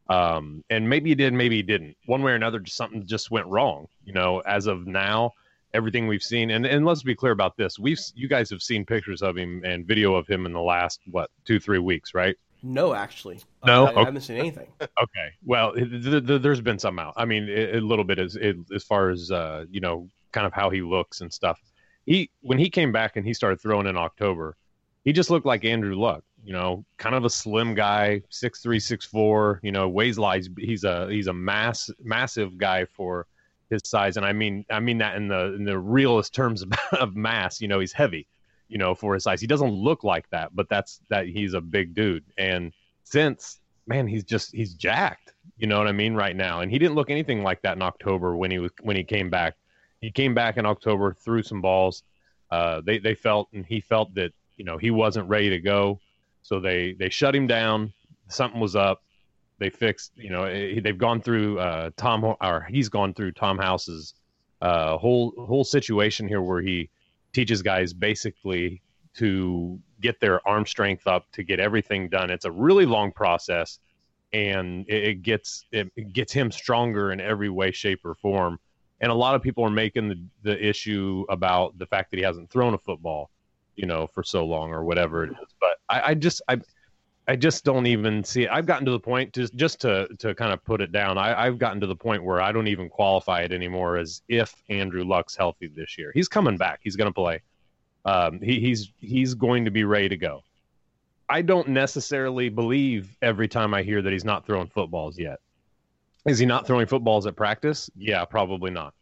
Um, and maybe he did, maybe he didn't. One way or another, something just went wrong. You know, as of now, everything we've seen, and, and let's be clear about this: we've you guys have seen pictures of him and video of him in the last what two three weeks, right? No, actually, no, I, I haven't seen anything. [LAUGHS] okay, well, th- th- there's been some out. I mean, a, a little bit as as far as uh, you know, kind of how he looks and stuff. He when he came back and he started throwing in October, he just looked like Andrew Luck. You know, kind of a slim guy, six three, six four. You know, weighs lies. He's a he's a mass massive guy for his size, and I mean I mean that in the in the realest terms of, [LAUGHS] of mass. You know, he's heavy. You know, for his size, he doesn't look like that, but that's that he's a big dude. And since man, he's just he's jacked. You know what I mean right now, and he didn't look anything like that in October when he was when he came back. He came back in October, threw some balls. Uh, they they felt and he felt that you know he wasn't ready to go, so they they shut him down. Something was up. They fixed. You know they've gone through uh, Tom or he's gone through Tom House's uh, whole whole situation here where he teaches guys basically to get their arm strength up to get everything done. It's a really long process, and it, it gets it gets him stronger in every way, shape, or form. And a lot of people are making the, the issue about the fact that he hasn't thrown a football, you know, for so long or whatever it is. But I, I just I I just don't even see it. I've gotten to the point just just to to kind of put it down. I, I've gotten to the point where I don't even qualify it anymore as if Andrew Luck's healthy this year. He's coming back. He's going to play. Um, he, he's he's going to be ready to go. I don't necessarily believe every time I hear that he's not throwing footballs yet. Is he not throwing footballs at practice? Yeah, probably not.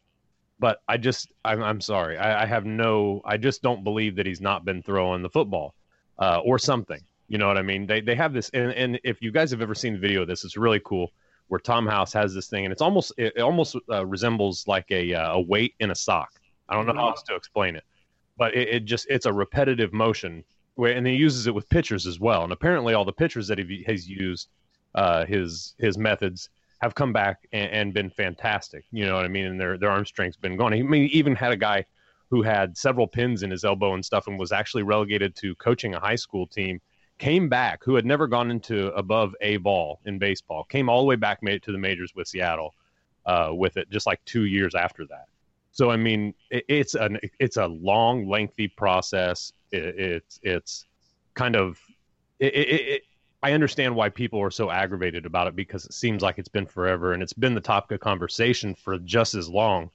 But I just, I'm, I'm sorry. I, I have no, I just don't believe that he's not been throwing the football uh, or something. You know what I mean? They, they have this, and, and if you guys have ever seen the video of this, it's really cool. Where Tom House has this thing, and it's almost, it, almost uh, resembles like a uh, a weight in a sock. I don't know how else to explain it, but it, it just, it's a repetitive motion. And he uses it with pitchers as well. And apparently, all the pitchers that he has used uh, his his methods have come back and, and, been fantastic. You know what I mean? And their their arm strength's been gone. He, I mean, he even had a guy who had several pins in his elbow and stuff, and was actually relegated to coaching a high school team. Came back, who had never gone into above a ball in baseball. Came all the way back, made it to the majors with Seattle, uh, with it just like two years after that. So I mean, it, it's an it's a long, lengthy process. It, it's it's kind of it, I understand why people are so aggravated about it because it seems like it's been forever and it's been the topic of conversation for just as long.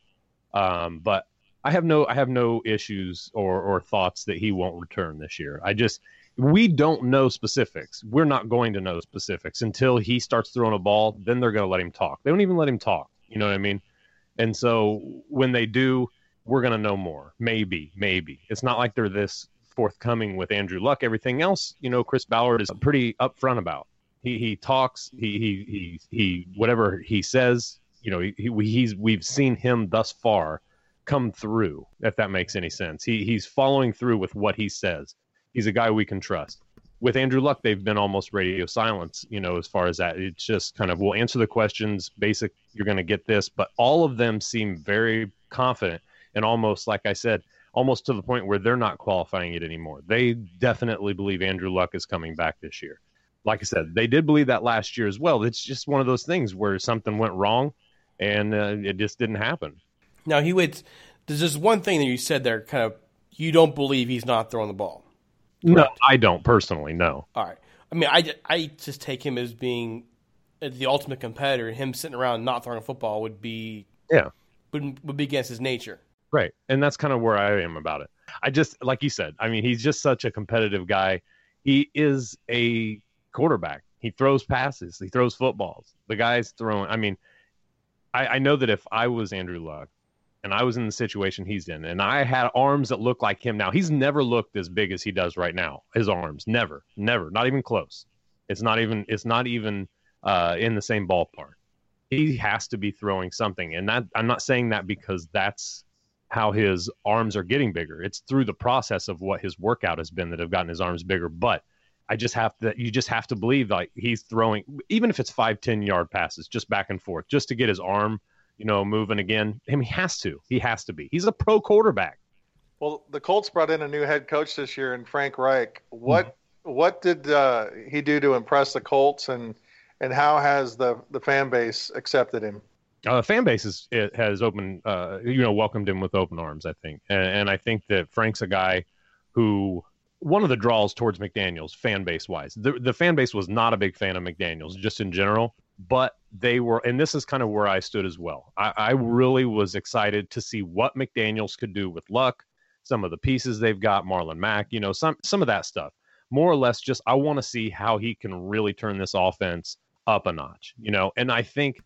Um, but I have no I have no issues or or thoughts that he won't return this year. I just we don't know specifics. We're not going to know specifics until he starts throwing a ball. Then they're going to let him talk. They don't even let him talk. You know what I mean? And so when they do, we're going to know more. Maybe, maybe. It's not like they're this forthcoming with Andrew Luck. Everything else, you know, Chris Ballard is pretty upfront about. He he talks. He he he he whatever he says. You know, he, he's we've seen him thus far come through. If that makes any sense, he he's following through with what he says. He's a guy we can trust. With Andrew Luck, they've been almost radio silence, you know, as far as that. It's just kind of we'll answer the questions, basic. You're going to get this, but all of them seem very confident and almost like I said, almost to the point where they're not qualifying it anymore. They definitely believe Andrew Luck is coming back this year. Like I said, they did believe that last year as well. It's just one of those things where something went wrong and uh, it just didn't happen. Now he would. There's just one thing that you said there. Kind of, you don't believe he's not throwing the ball. No, I don't personally. No. All right. I mean, I, I just take him as being the ultimate competitor. and Him sitting around not throwing a football would be yeah would would be against his nature. Right. And that's kind of where I am about it. I just, like you said, I mean, he's just such a competitive guy. He is a quarterback. He throws passes, he throws footballs. The guy's throwing, I mean, I, I know that if I was Andrew Luck and I was in the situation he's in and I had arms that looked like him now, he's never looked as big as he does right now. His arms, never, never, not even close. It's not even, it's not even uh, in the same ballpark. He has to be throwing something. And that, I'm not saying that because that's how his arms are getting bigger. It's through the process of what his workout has been that have gotten his arms bigger. But I just have to, you just have to believe like he's throwing, even if it's five, ten yard passes, just back and forth, just to get his arm, you know, moving again. I mean, he has to, he has to be. He's a pro quarterback. Well, the Colts brought in a new head coach this year in Frank Reich. What, mm-hmm. what did uh, he do to impress the Colts and, and how has the, the fan base accepted him? uh, the fan base is, it has opened, uh, you know, welcomed him with open arms. I think, and, and, I think that Frank's a guy who one of the draws towards McDaniels fan base wise. The the fan base was not a big fan of McDaniels just in general, but they were, and this is kind of where I stood as well. I, I really was excited to see what McDaniels could do with luck, some of the pieces they've got, Marlon Mack, you know, some some of that stuff. More or less, just I want to see how he can really turn this offense up a notch, you know. And I think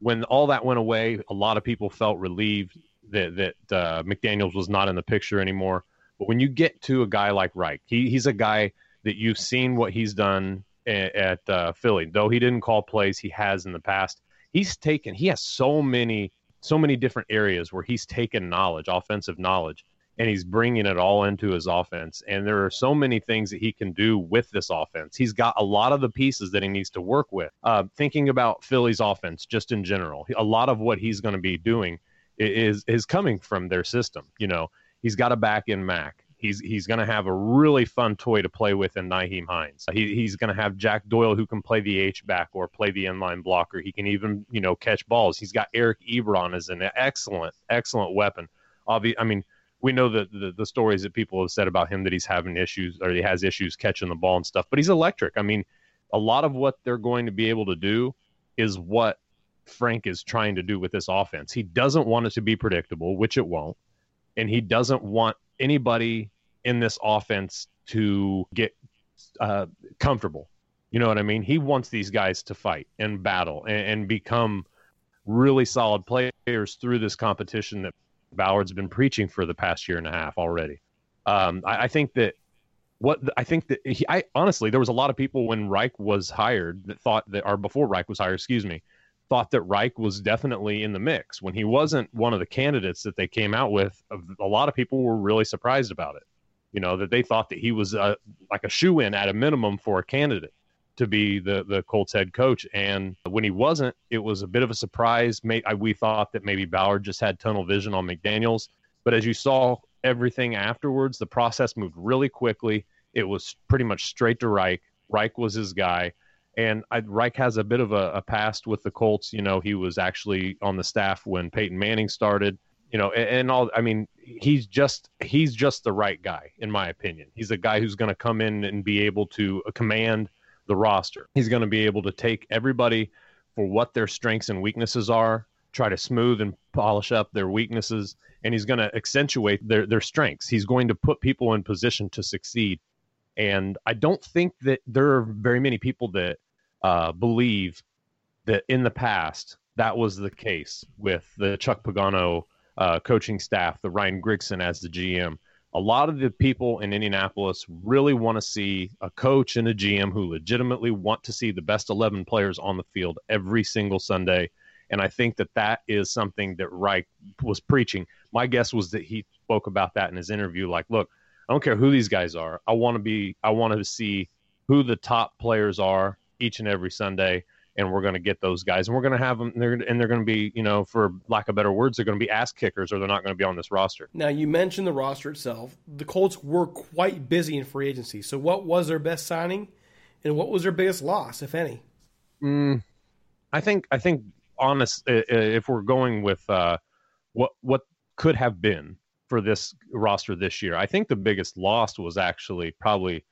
when all that went away, a lot of people felt relieved that that uh, McDaniels was not in the picture anymore. But when you get to a guy like Reich, he, he's a guy that you've seen what he's done at, uh, Philly. Though he didn't call plays, he has in the past. He's taken. He has so many so many different areas where he's taken knowledge, offensive knowledge, and he's bringing it all into his offense. And there are so many things that he can do with this offense. He's got a lot of the pieces that he needs to work with. Uh, thinking about Philly's offense just in general, a lot of what he's going to be doing is is coming from their system. You know, he's got a back in Mack. He's he's going to have a really fun toy to play with in Nyheim Hines. He, he's going to have Jack Doyle who can play the H back or play the inline blocker. He can even you know catch balls. He's got Eric Ebron as an excellent excellent weapon. Obvi- I mean we know that the, the stories that people have said about him that he's having issues or he has issues catching the ball and stuff, but he's electric. I mean, a lot of what they're going to be able to do is what Frank is trying to do with this offense. He doesn't want it to be predictable, which it won't, and he doesn't want anybody in this offense to get uh, comfortable. You know what I mean? He wants these guys to fight and battle and, and become really solid players through this competition that Ballard's been preaching for the past year and a half already. Um, I, I, think that what I think that he, I honestly there was a lot of people when Reich was hired that thought that or before Reich was hired, excuse me, thought that Reich was definitely in the mix when he wasn't one of the candidates that they came out with. A lot of people were really surprised about it. You know that they thought that he was a, like a shoe in at a minimum for a candidate to be the the Colts head coach. And when he wasn't, it was a bit of a surprise. We thought that maybe Ballard just had tunnel vision on McDaniels, but as you saw everything afterwards, the process moved really quickly. It was pretty much straight to Reich. Reich was his guy. And I, Reich has a bit of a, a past with the Colts. You know, he was actually on the staff when Peyton Manning started. You know, and, and all. I mean, he's just he's just the right guy in my opinion. He's a guy who's going to come in and be able to command the roster. He's going to be able to take everybody for what their strengths and weaknesses are, try to smooth and polish up their weaknesses, and he's going to accentuate their, their strengths. He's going to put people in position to succeed. And I don't think that there are very many people that uh, believe that in the past that was the case with the Chuck Pagano uh, coaching staff, the Ryan Grigson as the GM a lot of the people in Indianapolis really want to see a coach and a GM who legitimately want to see the best 11 players on the field every single Sunday And I think that that is something that Reich was preaching. My guess was that he spoke about that in his interview. Like, look, I don't care who these guys are. I want to be. I want to see who the top players are each and every Sunday, and we're going to get those guys, and we're going to have them. They're, and they're going to be, you know, for lack of better words, they're going to be ass kickers, or they're not going to be on this roster. Now, you mentioned the roster itself. The Colts were quite busy in free agency. So, what was their best signing, and what was their biggest loss, if any? Mm, I think. I think. Honest, if we're going with uh, what what could have been for this roster this year, I think the biggest loss was actually probably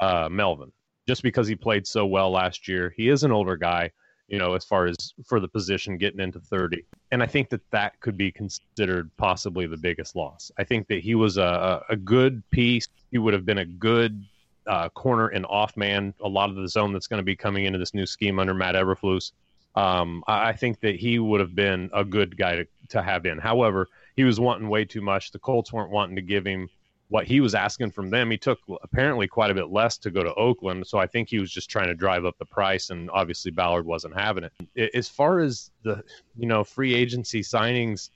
uh, Melvin just because he played so well last year. He is an older guy, you know, as far as for the position getting into 30. And I think that that could be considered possibly the biggest loss. I think that he was a, a good piece. He would have been a good uh, corner and off man, a lot of the zone that's going to be coming into this new scheme under Matt Eberflus. Um, I think that he would have been a good guy to, to have in. However, he was wanting way too much. The Colts weren't wanting to give him what he was asking from them. He took apparently quite a bit less to go to Oakland, so I think he was just trying to drive up the price, and obviously Ballard wasn't having it. As far as the you know free agency signings,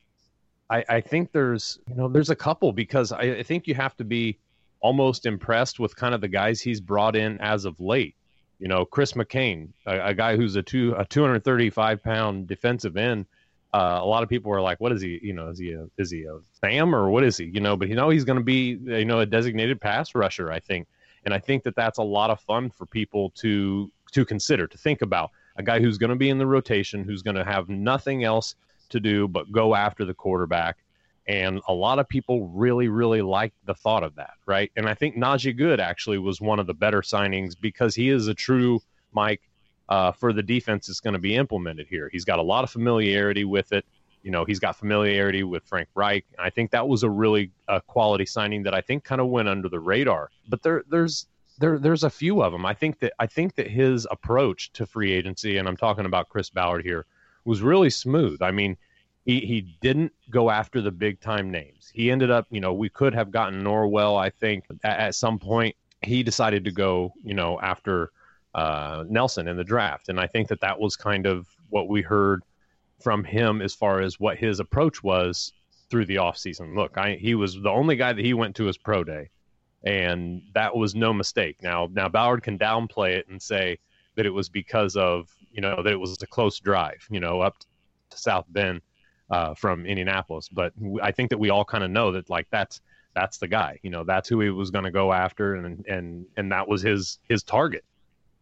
I, I think there's you know there's a couple because I, I think you have to be almost impressed with kind of the guys he's brought in as of late. You know, Chris McCain, a, a guy who's a two a 235 pound defensive end uh, a lot of people are like, "What is he? You know, is he a is he a Sam or what is he? You know?" But you know, he's going to be you know a designated pass rusher, I think, and I think that that's a lot of fun for people to to consider to think about a guy who's going to be in the rotation, who's going to have nothing else to do but go after the quarterback. And a lot of people really, really like the thought of that, right? And I think Najee Goode actually was one of the better signings because he is a true Mike uh, for the defense that's going to be implemented here. He's got a lot of familiarity with it. You know, he's got familiarity with Frank Reich. I think that was a really uh, quality signing that I think kind of went under the radar. But there, there's there, there's a few of them. I think that I think that his approach to free agency, and I'm talking about Chris Ballard here, was really smooth. I mean, he he didn't go after the big time names. He ended up, you know, we could have gotten Norwell. I think at, at some point he decided to go, you know, after uh, Nelson in the draft. And I think that that was kind of what we heard from him as far as what his approach was through the offseason. Look, I, he was the only guy that he went to his pro day, and that was no mistake. Now, now Ballard can downplay it and say that it was because of you know that it was a close drive, you know, up to South Bend uh, from Indianapolis. But I think that we all kind of know that like that's that's the guy. You know, that's who he was going to go after, and and and that was his his target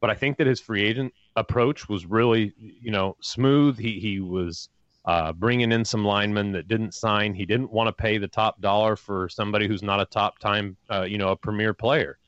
but I think that his free agent approach was really, you know, smooth. He he was uh, bringing in some linemen that didn't sign. He didn't want to pay the top dollar for somebody who's not a top time, uh, you know, a premier player.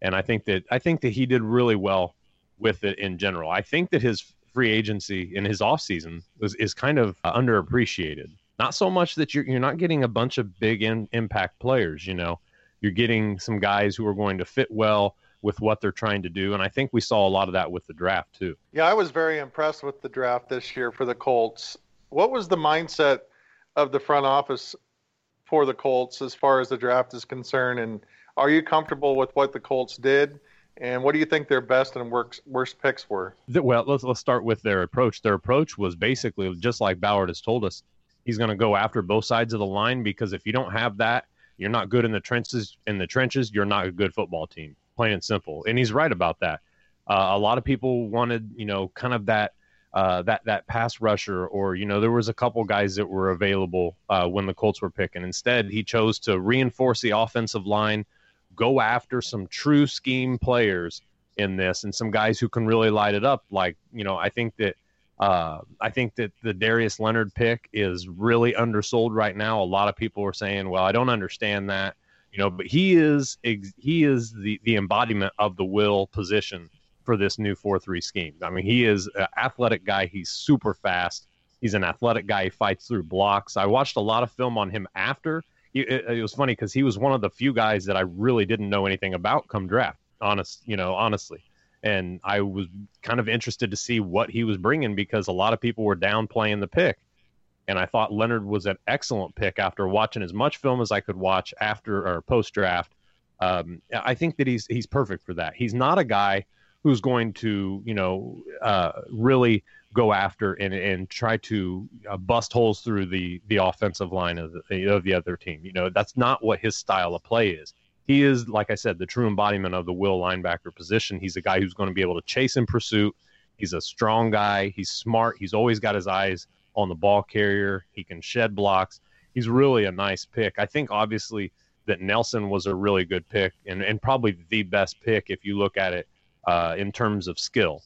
And I think that I think that he did really well with it in general. I think that his free agency in his offseason was is kind of uh, underappreciated. Not so much that you're you're not getting a bunch of big in, impact players. You know, you're getting some guys who are going to fit well with what they're trying to do. And I think we saw a lot of that with the draft too. Yeah, I was very impressed with the draft this year for the Colts. What was the mindset of the front office for the Colts as far as the draft is concerned? And are you comfortable with what the Colts did? And what do you think their best and worst, worst picks were? Well, let's let's start with their approach. Their approach was basically just like Ballard has told us. He's going to go after both sides of the line because if you don't have that, you're not good in the trenches. In the trenches, you're not a good football team plain and simple. And he's right about that. Uh, a lot of people wanted, you know, kind of that uh, that that pass rusher, or you know, there was a couple guys that were available uh, when the Colts were picking. Instead, he chose to reinforce the offensive line, go after some true scheme players in this, and some guys who can really light it up. Like, you know, I think that uh, I think that the Darius Leonard pick is really undersold right now. A lot of people are saying, "Well, I don't understand that." You know, but he is he is the the embodiment of the will position for this new four three scheme. I mean, he is an athletic guy. He's super fast. He's an athletic guy. He fights through blocks. I watched a lot of film on him after. It, it was funny because he was one of the few guys that I really didn't know anything about come draft. Honest, you know, honestly, and I was kind of interested to see what he was bringing because a lot of people were downplaying the pick and I thought Leonard was an excellent pick after watching as much film as I could watch after or post draft. Um, I think that he's he's perfect for that. He's not a guy who's going to, you know, uh, really go after and, and try to uh, bust holes through the the offensive line of the, of the other team. You know, that's not what his style of play is. He is, like I said, the true embodiment of the will linebacker position. He's a guy who's going to be able to chase in pursuit. He's a strong guy. He's smart. He's always got his eyes on the ball carrier. He can shed blocks. He's really a nice pick. I think obviously that Nelson was a really good pick and, and probably the best pick if you look at it uh, in terms of skill.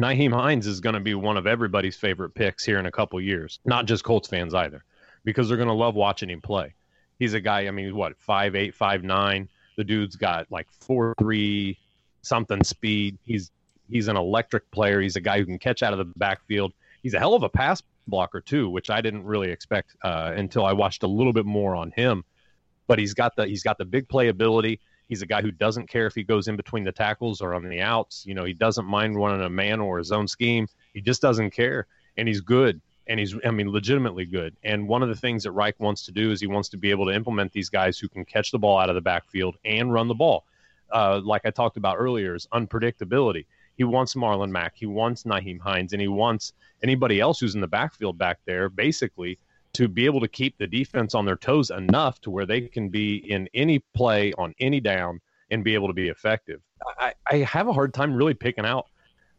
Nyheim Hines is going to be one of everybody's favorite picks here in a couple years, not just Colts fans either, because they're going to love watching him play. He's a guy, I mean, what, five eight, five nine. The dude's got like four three something speed. He's he's an electric player. He's a guy who can catch out of the backfield. He's a hell of a pass blocker too, which I didn't really expect uh, until I watched a little bit more on him. But he's got the he's got the big playability. He's a guy who doesn't care if he goes in between the tackles or on the outs. You know, he doesn't mind running a man or his own scheme. He just doesn't care, and he's good. And he's, I mean, legitimately good. And one of the things that Reich wants to do is he wants to be able to implement these guys who can catch the ball out of the backfield and run the ball. Uh, like I talked about earlier, is unpredictability. He wants Marlon Mack, he wants Nyheim Hines, and he wants anybody else who's in the backfield back there, basically, to be able to keep the defense on their toes enough to where they can be in any play on any down and be able to be effective. I, I have a hard time really picking out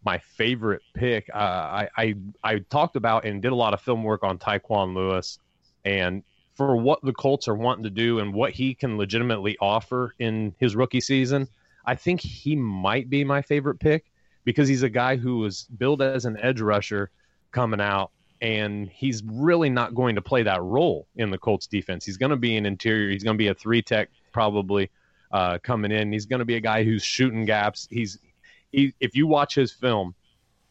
my favorite pick. Uh, I, I I talked about and did a lot of film work on Tyquan Lewis, and for what the Colts are wanting to do and what he can legitimately offer in his rookie season, I think he might be my favorite pick because he's a guy who was billed as an edge rusher coming out and he's really not going to play that role in the Colts defense. He's going to be an interior. He's going to be a three tech probably uh, coming in. He's going to be a guy who's shooting gaps. He's he, if you watch his film,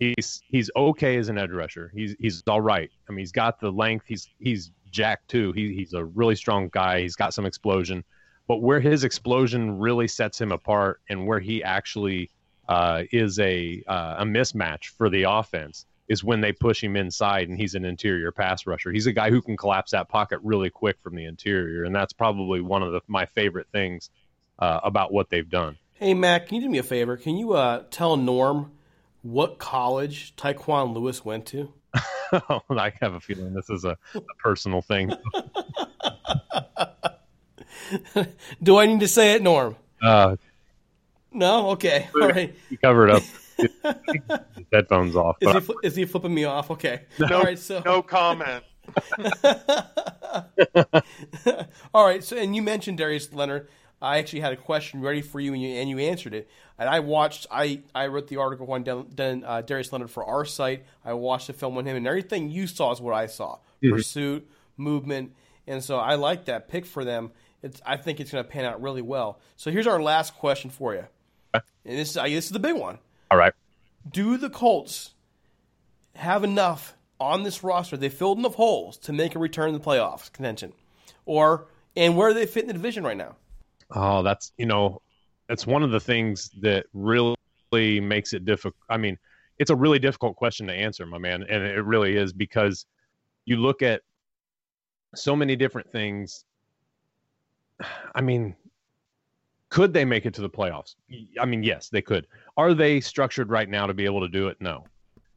he's he's okay as an edge rusher. He's he's all right. I mean, he's got the length. He's he's jacked too. He, he's a really strong guy. He's got some explosion. But where his explosion really sets him apart, and where he actually uh, is a uh, a mismatch for the offense, is when they push him inside and he's an interior pass rusher. He's a guy who can collapse that pocket really quick from the interior, and that's probably one of the, my favorite things uh, about what they've done. Hey, Matt, can you do me a favor? Can you uh, tell Norm what college Tyquan Lewis went to? [LAUGHS] I have a feeling this is a, a personal thing. [LAUGHS] [LAUGHS] do I need to say it, Norm? Uh, no? Okay. All right. You covered up [LAUGHS] his headphones off. Is he, is he, flipping me off? Okay. No, All right. So no comment. [LAUGHS] All right. So, and you mentioned Darius Leonard. I actually had a question ready for you, and you and you answered it. And I watched. I I wrote the article on done, uh, Darius Leonard for our site. I watched the film on him, and everything you saw is what I saw: mm-hmm. pursuit, movement, and so I like that pick for them. It's I think it's going to pan out really well. So here's our last question for you, and this is uh, this is the big one. All right. Do the Colts have enough on this roster? They filled enough holes to make a return to the playoffs contention, or and where do they fit in the division right now? Oh, that's you know, that's one of the things that really makes it difficult. I mean, it's a really difficult question to answer, my man, and it really is because you look at so many different things. I mean, could they make it to the playoffs? I mean, yes, they could. Are they structured right now to be able to do it? No.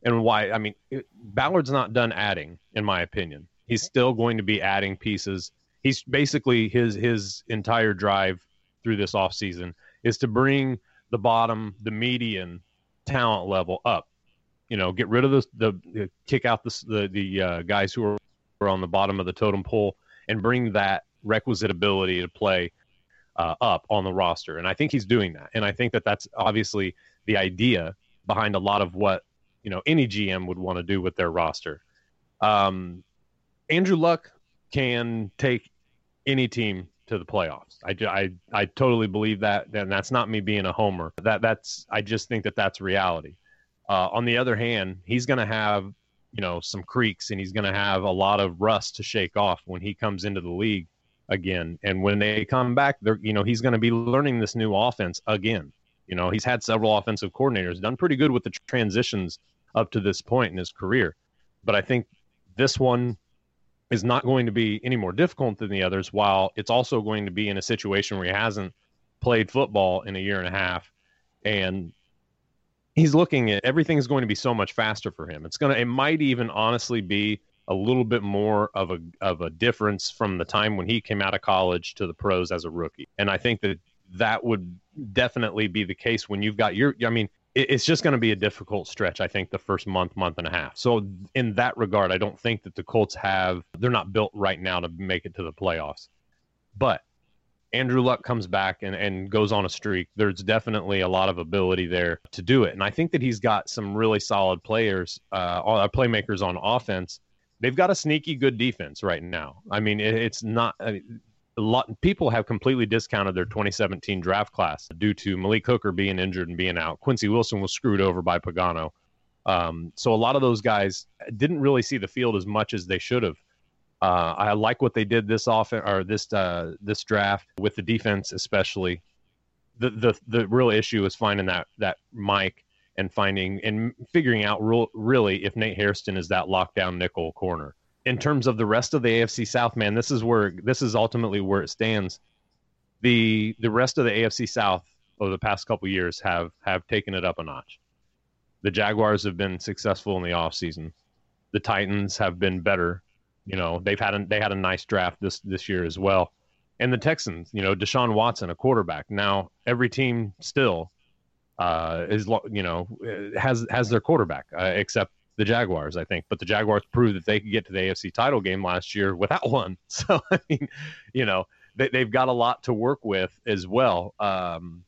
And why? I mean, it, Ballard's not done adding, in my opinion. He's still going to be adding pieces. He's basically his his entire drive through this offseason is to bring the bottom, the median talent level up. You know, get rid of the the kick out the the, the uh, guys who are, are on the bottom of the totem pole and bring that requisite ability to play uh, up on the roster. And I think he's doing that. And I think that that's obviously the idea behind a lot of what you know any GM would want to do with their roster. Um, Andrew Luck can take any team to the playoffs. I, I, I totally believe that, and that's not me being a homer. That that's I just think that that's reality. Uh, on the other hand, he's going to have you know some creaks, and he's going to have a lot of rust to shake off when he comes into the league again. And when they come back, they're you know he's going to be learning this new offense again. You know he's had several offensive coordinators, done pretty good with the transitions up to this point in his career, but I think this one is not going to be any more difficult than the others, while it's also going to be in a situation where he hasn't played football in a year and a half. And he's looking at everything's going to be so much faster for him. It's gonna it might even honestly be a little bit more of a of a difference from the time when he came out of college to the pros as a rookie. And I think that that would definitely be the case when you've got your I mean it's just going to be a difficult stretch i think the first month month and a half. So in that regard i don't think that the colts have they're not built right now to make it to the playoffs. But andrew luck comes back and, and goes on a streak. There's definitely a lot of ability there to do it. And i think that he's got some really solid players uh, uh playmakers on offense they've got a sneaky good defense right now i mean it, it's not I mean, a lot people have completely discounted their 2017 draft class due to Malik Hooker being injured and being out. Quincy Wilson was screwed over by Pagano. Um, so a lot of those guys didn't really see the field as much as they should have. Uh, I like what they did this off or this uh, this draft with the defense, especially. The the the real issue is finding that that Mike and finding and figuring out real, really if Nate Hairston is that lockdown nickel corner in terms of the rest of the AFC South, man, this is where this is ultimately where it stands. The the rest of the AFC South over the past couple years have have taken it up a notch. The Jaguars have been successful in the offseason. The Titans have been better. You know, they've had a, they had a nice draft this this year as well. And the Texans, you know, Deshaun Watson, a quarterback. Now every team still uh, is you know has has their quarterback uh, except the Jaguars, I think. But the Jaguars proved that they could get to the AFC title game last year without one. [LAUGHS] So I mean, you know, they, have got a lot to work with as well. Um,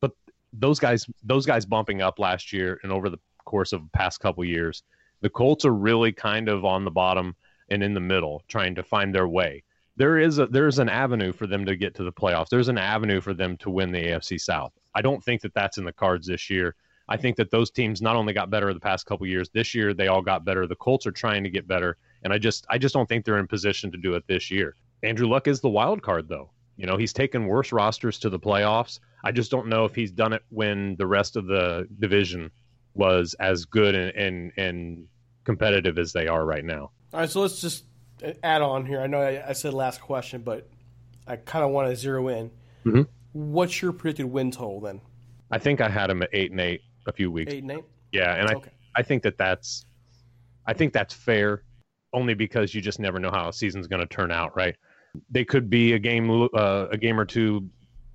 but those guys, those guys bumping up last year and over the course of the past couple years, the Colts are really kind of on the bottom and in the middle, trying to find their way. There is a there's an avenue for them to get to the playoffs. There's an avenue for them to win the AFC South. I don't think that that's in the cards this year. I think that those teams not only got better the past couple years, this year they all got better. The Colts are trying to get better, and I just I just don't think they're in position to do it this year. Andrew Luck is the wild card though. You know, he's taken worse rosters to the playoffs. I just don't know if he's done it when the rest of the division was as good and and, and competitive as they are right now. All right, so let's just add on here. I know I, I said last question, but I kind of want to zero in. Mm-hmm. What's your predicted win total then? I think I had him at eight and eight a few weeks. Eight and eight. Yeah, and okay. I I think that that's I think that's fair, only because you just never know how a season's going to turn out, right? They could be a game uh, a game or two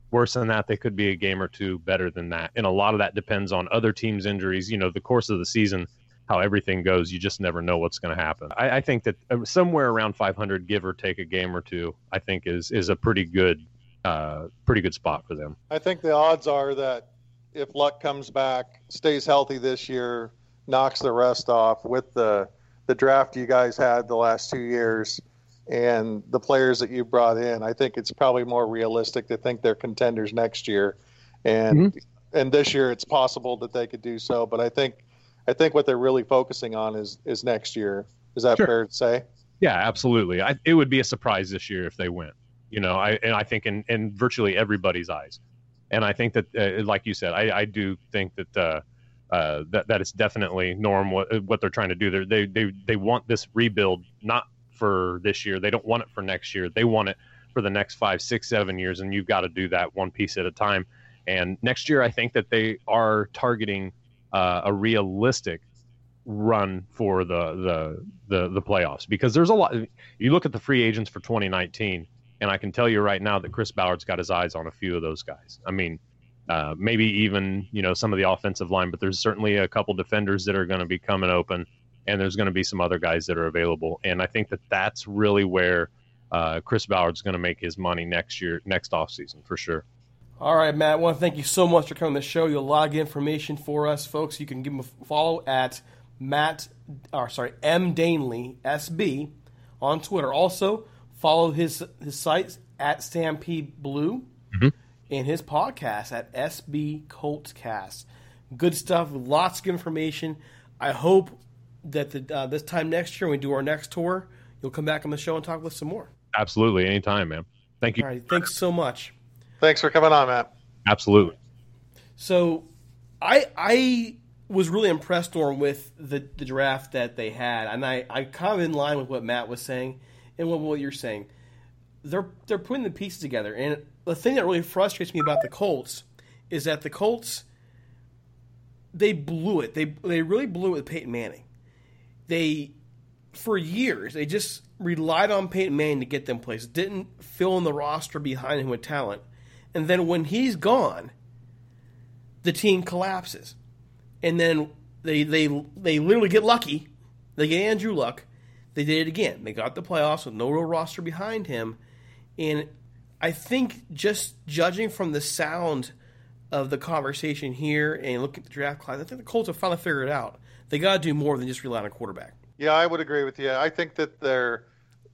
worse than that. They could be a game or two better than that, and a lot of that depends on other teams' injuries. You know, the course of the season, how everything goes, you just never know what's going to happen. I, I think that uh, somewhere around 500, give or take a game or two, I think is is a pretty good uh, pretty good spot for them. I think the odds are that if Luck comes back, stays healthy this year, knocks the rest off with the the draft you guys had the last two years and the players that you brought in, I think it's probably more realistic to think they're contenders next year. And mm-hmm. and this year it's possible that they could do so, but I think I think what they're really focusing on is is next year. Is that sure. fair to say? Yeah, absolutely. I, it would be a surprise this year if they win. You know, I and I think in, in virtually everybody's eyes and I think that, uh, like you said, I, I do think that uh, uh, that that is definitely norm what, what they're trying to do. They're, they they they want this rebuild not for this year. They don't want it for next year. They want it for the next five, six, seven years, and you've got to do that one piece at a time. And next year, I think that they are targeting uh, a realistic run for the, the the the playoffs because there's a lot. You look at the free agents for 2019 and I can tell you right now that Chris Ballard's got his eyes on a few of those guys. I mean, uh, maybe even you know some of the offensive line, but there's certainly a couple defenders that are going to be coming open, and there's going to be some other guys that are available. And I think that that's really where uh, Chris Ballard's going to make his money next year, next offseason for sure. All right, Matt. I want to thank you so much for coming to the show. You have a lot of information for us, folks. You can give him a follow at Matt, or sorry, M Danely SB on Twitter. Also, Follow his his site at Stampede Blue mm-hmm. and his podcast at SB Coltscast. Good stuff, lots of information. I hope that the, uh, this time next year when we do our next tour, you'll come back on the show and talk with some more. Absolutely, anytime, man. Thank you. All right, thanks so much. Thanks for coming on, Matt. Absolutely. So, I I was really impressed, Norm, with the, the draft that they had, and I I kind of in line with what Matt was saying and what, what you're saying. They're they're putting the pieces together, and the thing that really frustrates me about the Colts is that the Colts they blew it. They they really blew it with Peyton Manning. They for years they just relied on Peyton Manning to get them places. Didn't fill in the roster behind him with talent. And then when he's gone, the team collapses. And then they they they literally get lucky. They get Andrew Luck. They did it again. They got the playoffs with no real roster behind him. And I think just judging from the sound of the conversation here and looking at the draft class, I think the Colts have finally figured it out. They got to do more than just rely on a quarterback. Yeah, I would agree with you. I think that they're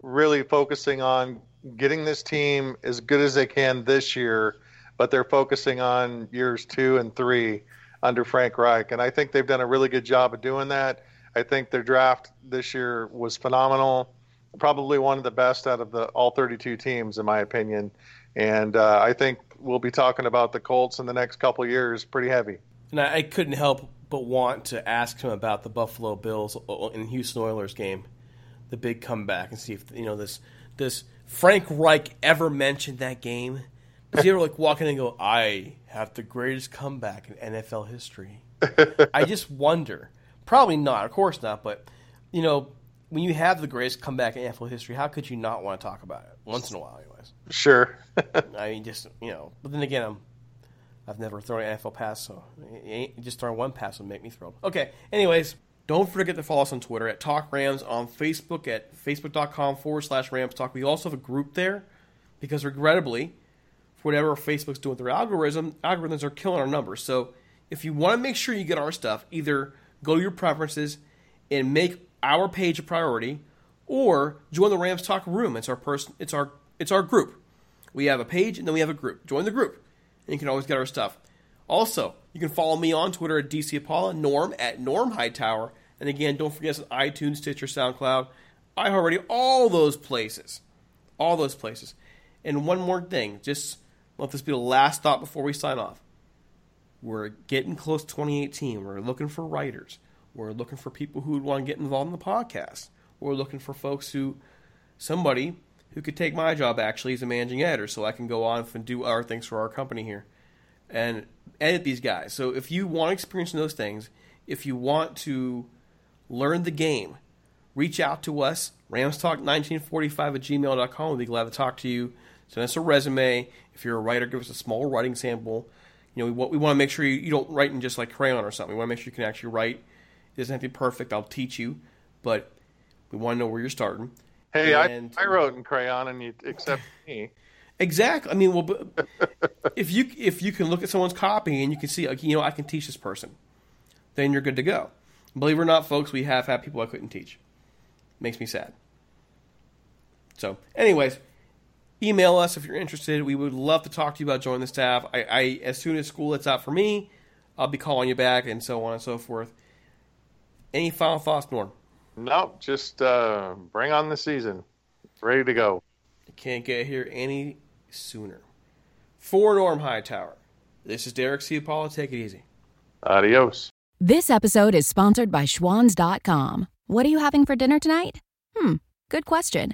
really focusing on getting this team as good as they can this year, but they're focusing on years two and three under Frank Reich. And I think they've done a really good job of doing that. I think their draft this year was phenomenal, probably one of the best out of the all 32 teams, in my opinion. And uh, I think we'll be talking about the Colts in the next couple years pretty heavy. And I, I couldn't help but want to ask him about the Buffalo Bills and Houston Oilers game, the big comeback, and see if you know this this Frank Reich ever mentioned that game. Does he ever like walk in and go, "I have the greatest comeback in NFL history"? [LAUGHS] I just wonder. Probably not, of course not. But you know, when you have the greatest comeback in NFL history, how could you not want to talk about it once in a while, anyways? Sure. [LAUGHS] I mean, just you know. But then again, I'm I've never thrown an NFL pass, so just throwing one pass would make me thrilled. Okay. Anyways, don't forget to follow us on Twitter at Talk Rams, on Facebook at facebook.com forward slash Rams Talk. We also have a group there because regrettably, for whatever Facebook's doing with their algorithm, algorithms are killing our numbers. So if you want to make sure you get our stuff, either go to your preferences and make our page a priority, or join the Rams Talk room. It's our person. It's our it's our group. We have a page and then we have a group. Join the group and you can always get our stuff. Also, you can follow me on Twitter at DC Apollo, Norm at Norm Hightower, and again, don't forget us on iTunes, Stitcher, SoundCloud, iHeartRadio, all those places, all those places. And one more thing, just let this be the last thought before we sign off. We're getting close to 2018. We're looking for writers. We're looking for people who would want to get involved in the podcast. We're looking for folks who, somebody who could take my job actually as a managing editor so I can go on and do other things for our company here and edit these guys. So if you want experience in those things, if you want to learn the game, reach out to us, ramstalk1945 at gmail.com. We'll be glad to talk to you. Send us a resume. If you're a writer, give us a small writing sample. You know, we, we want to make sure you, you don't write in just like crayon or something. We want to make sure you can actually write. It doesn't have to be perfect. I'll teach you, but we want to know where you're starting. Hey, and, I, I wrote in crayon, and you accept me. Exactly. I mean, well, [LAUGHS] if you if you can look at someone's copy and you can see, like, you know, I can teach this person, then you're good to go. Believe it or not, folks, we have had people I couldn't teach. Makes me sad. So, anyways, email us if you're interested. We would love to talk to you about joining the staff. I, I as soon as school lets out for me, I'll be calling you back and so on and so forth. Any final thoughts, Norm? No, just uh, bring on the season. It's ready to go. can't get here any sooner. For Norm Hightower, this is Derek C. Paula. Take it easy. Adios. This episode is sponsored by Schwans.com. What are you having for dinner tonight? Hmm, good question.